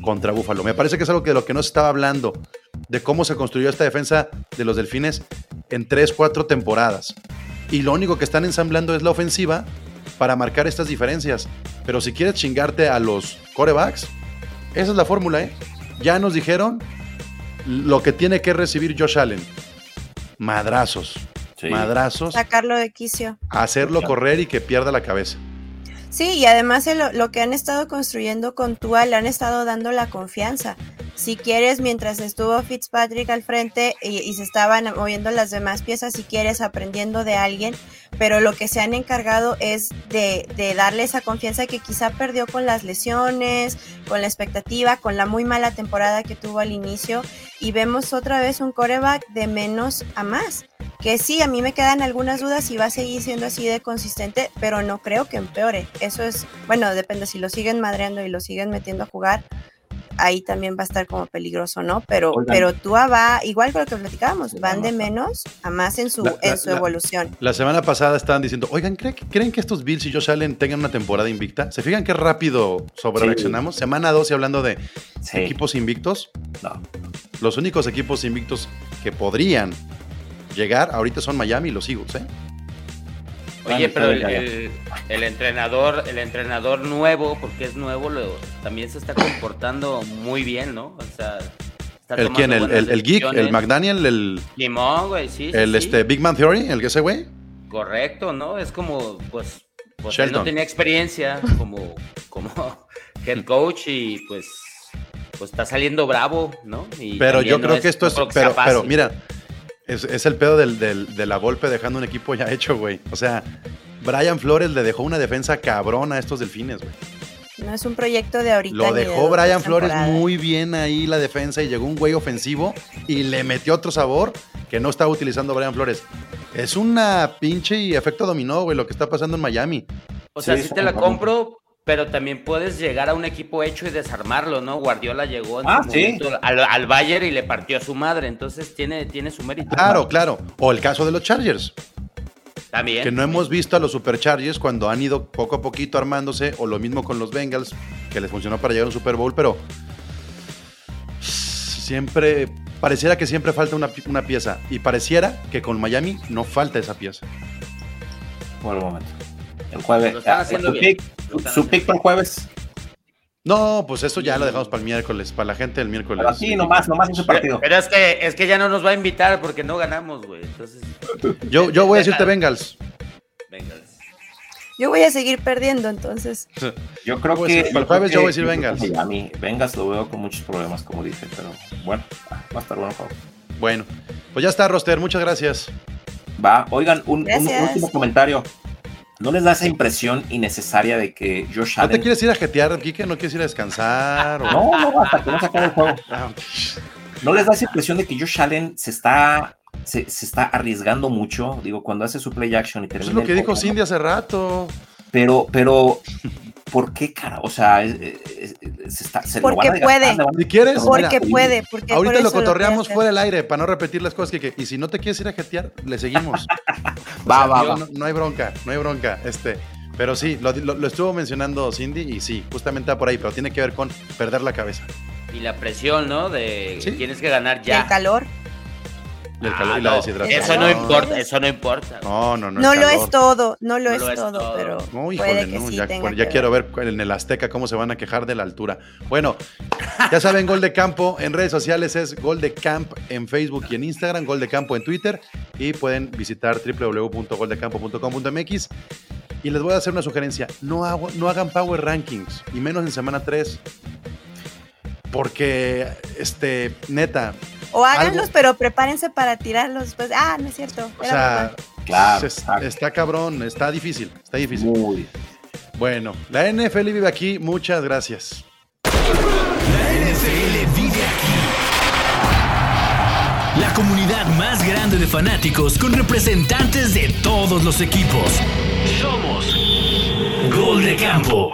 contra Buffalo. Me parece que es algo que de lo que no se estaba hablando, de cómo se construyó esta defensa de los Delfines en 3, 4 temporadas. Y lo único que están ensamblando es la ofensiva para marcar estas diferencias. Pero si quieres chingarte a los corebacks, esa es la fórmula, ¿eh? Ya nos dijeron lo que tiene que recibir Josh Allen. Madrazos. Sí. Madrazos. Sacarlo de quicio. Hacerlo correr y que pierda la cabeza. Sí, y además el- lo, lo que han estado construyendo con Tua le han estado dando la confianza. Si quieres, mientras estuvo Fitzpatrick al frente y, se estaban moviendo las demás piezas, si quieres, aprendiendo de alguien, pero lo que se han encargado es de, de darle esa confianza que quizá perdió con las lesiones, con la expectativa, con la muy mala temporada que tuvo al inicio, y vemos otra vez un coreback de menos a más. Que sí, a mí me quedan algunas dudas y va a seguir siendo así de consistente, pero no creo que empeore. Eso es, bueno, depende si lo siguen madreando y lo siguen metiendo a jugar, ahí también va a estar como peligroso, ¿no? Pero, Oigan. pero Tua va, igual que lo que platicábamos, Sí, van de menos a más en su, La- en su la- evolución. La semana pasada estaban diciendo, oigan, ¿creen, que- ¿creen que estos Bills y Josh Allen tengan una temporada invicta? ¿Se fijan qué rápido sobrereaccionamos? Semana 2 y hablando de Sí. equipos invictos. No. Los únicos equipos invictos que podrían llegar ahorita son Miami y los Eagles, ¿eh? Oye, pero el, el- el entrenador, el entrenador nuevo, porque es nuevo, lo- también se está comportando muy bien, ¿no? O sea, está ¿El quién? ¿El, el, el geek? ¿El. McDaniel? ¿El, Limón, güey, sí. sí, el sí. este, Big Man Theory? ¿El que ese güey? Correcto, ¿no? Es como, pues, pues él no tenía experiencia como, como head coach y pues, pues está saliendo bravo, ¿no? Y Pero yo creo que esto es. Pero, pero mira, es, es el pedo del, del- de la golpe dejando un equipo ya hecho, güey. O sea, Brian Flores le dejó una defensa cabrona a estos delfines, güey. No es un proyecto de ahorita. Lo de dejó Brian Flores muy bien ahí la defensa y llegó un güey ofensivo y le metió otro sabor que no estaba utilizando Brian Flores. Es una pinche y efecto dominó, güey, lo que está pasando en Miami. O sea, Sí, sí, te la compro, pero también puedes llegar a un equipo hecho y desarmarlo, ¿no? Guardiola llegó en Ah, su sí. momento al, al Bayern y le partió a su madre, entonces tiene, tiene su mérito. Claro, claro. O el caso de los Chargers, También. que no hemos visto a los Superchargers cuando han ido poco a poquito armándose, o lo mismo con los Bengals, que les funcionó para llegar a un Super Bowl, pero siempre, pareciera que siempre falta una, una pieza, y pareciera que con Miami no falta esa pieza. Por el momento. El jueves. Lo están ah, haciendo bien. pick, su pick para el jueves. No, pues eso ya lo dejamos para el miércoles, para la gente del miércoles. Pero nomás, nomás ese partido. pero es que es que ya no nos va a invitar porque no ganamos, güey. Entonces, Yo, yo voy a decirte Bengals. venga. Yo voy a seguir perdiendo, entonces. Yo creo a que. para el jueves yo voy a decir Bengals. Miami. Bengals lo veo con muchos problemas, como dice, pero bueno, va a estar bueno juego. Bueno, pues ya está, Roster, muchas gracias. Va, oigan, un, último comentario. ¿No les da esa impresión innecesaria de que Josh ¿No Allen. te quieres ir a jetear, Kike? ¿No quieres ir a descansar? o- No, no, hasta que no se acabe el juego. Ah, ¿No les da esa impresión de que Josh Allen se está, se, se está arriesgando mucho? Digo, cuando hace su play action y Eso termina. es lo que dijo Cindy hace rato. Pero, pero, ¿por qué, cara? O sea, es- es- se está, se lo Porque van a gastar, puede. le van a- Si quieres, Porque mira, puede, porque Ahorita por lo cotorreamos hacer. fuera del aire para no repetir las cosas que, que- y si no te quieres ir a jetear, le seguimos. Va, sea, va, va. No, no hay bronca, no hay bronca. Este, pero sí, lo, lo- lo estuvo mencionando Cindy y sí, justamente va por ahí, pero tiene que ver con perder la cabeza. Y la presión, ¿no? De Sí. tienes que ganar ya. el calor. Y el Ah, calor y la no, deshidratación. Eso no importa, eso no importa. No, no, no. No lo es todo, no lo No es lo es todo, todo. pero No, puede híjole, que no, sí ya, tenga bueno, que ya quiero ver. ver en el Azteca cómo se van a quejar de la altura. Bueno, ya saben, Gol de Campo en redes sociales es Gol de Camp en Facebook y en Instagram, Gol de Campo en Twitter y pueden visitar www.goldecampo.com.mx. Y les voy a hacer una sugerencia, no, hago- no hagan Power Rankings, y menos en semana 3, porque, este, neta, O háganlos, algo- pero prepárense para tirarlos después. Ah, no es cierto. o sea. Claro, es- está cabrón, está difícil, está difícil. Muy. Bueno, la NFL vive aquí, muchas gracias. La NFL vive aquí. La comunidad más grande de fanáticos con representantes de todos los equipos. Somos Gol de Campo.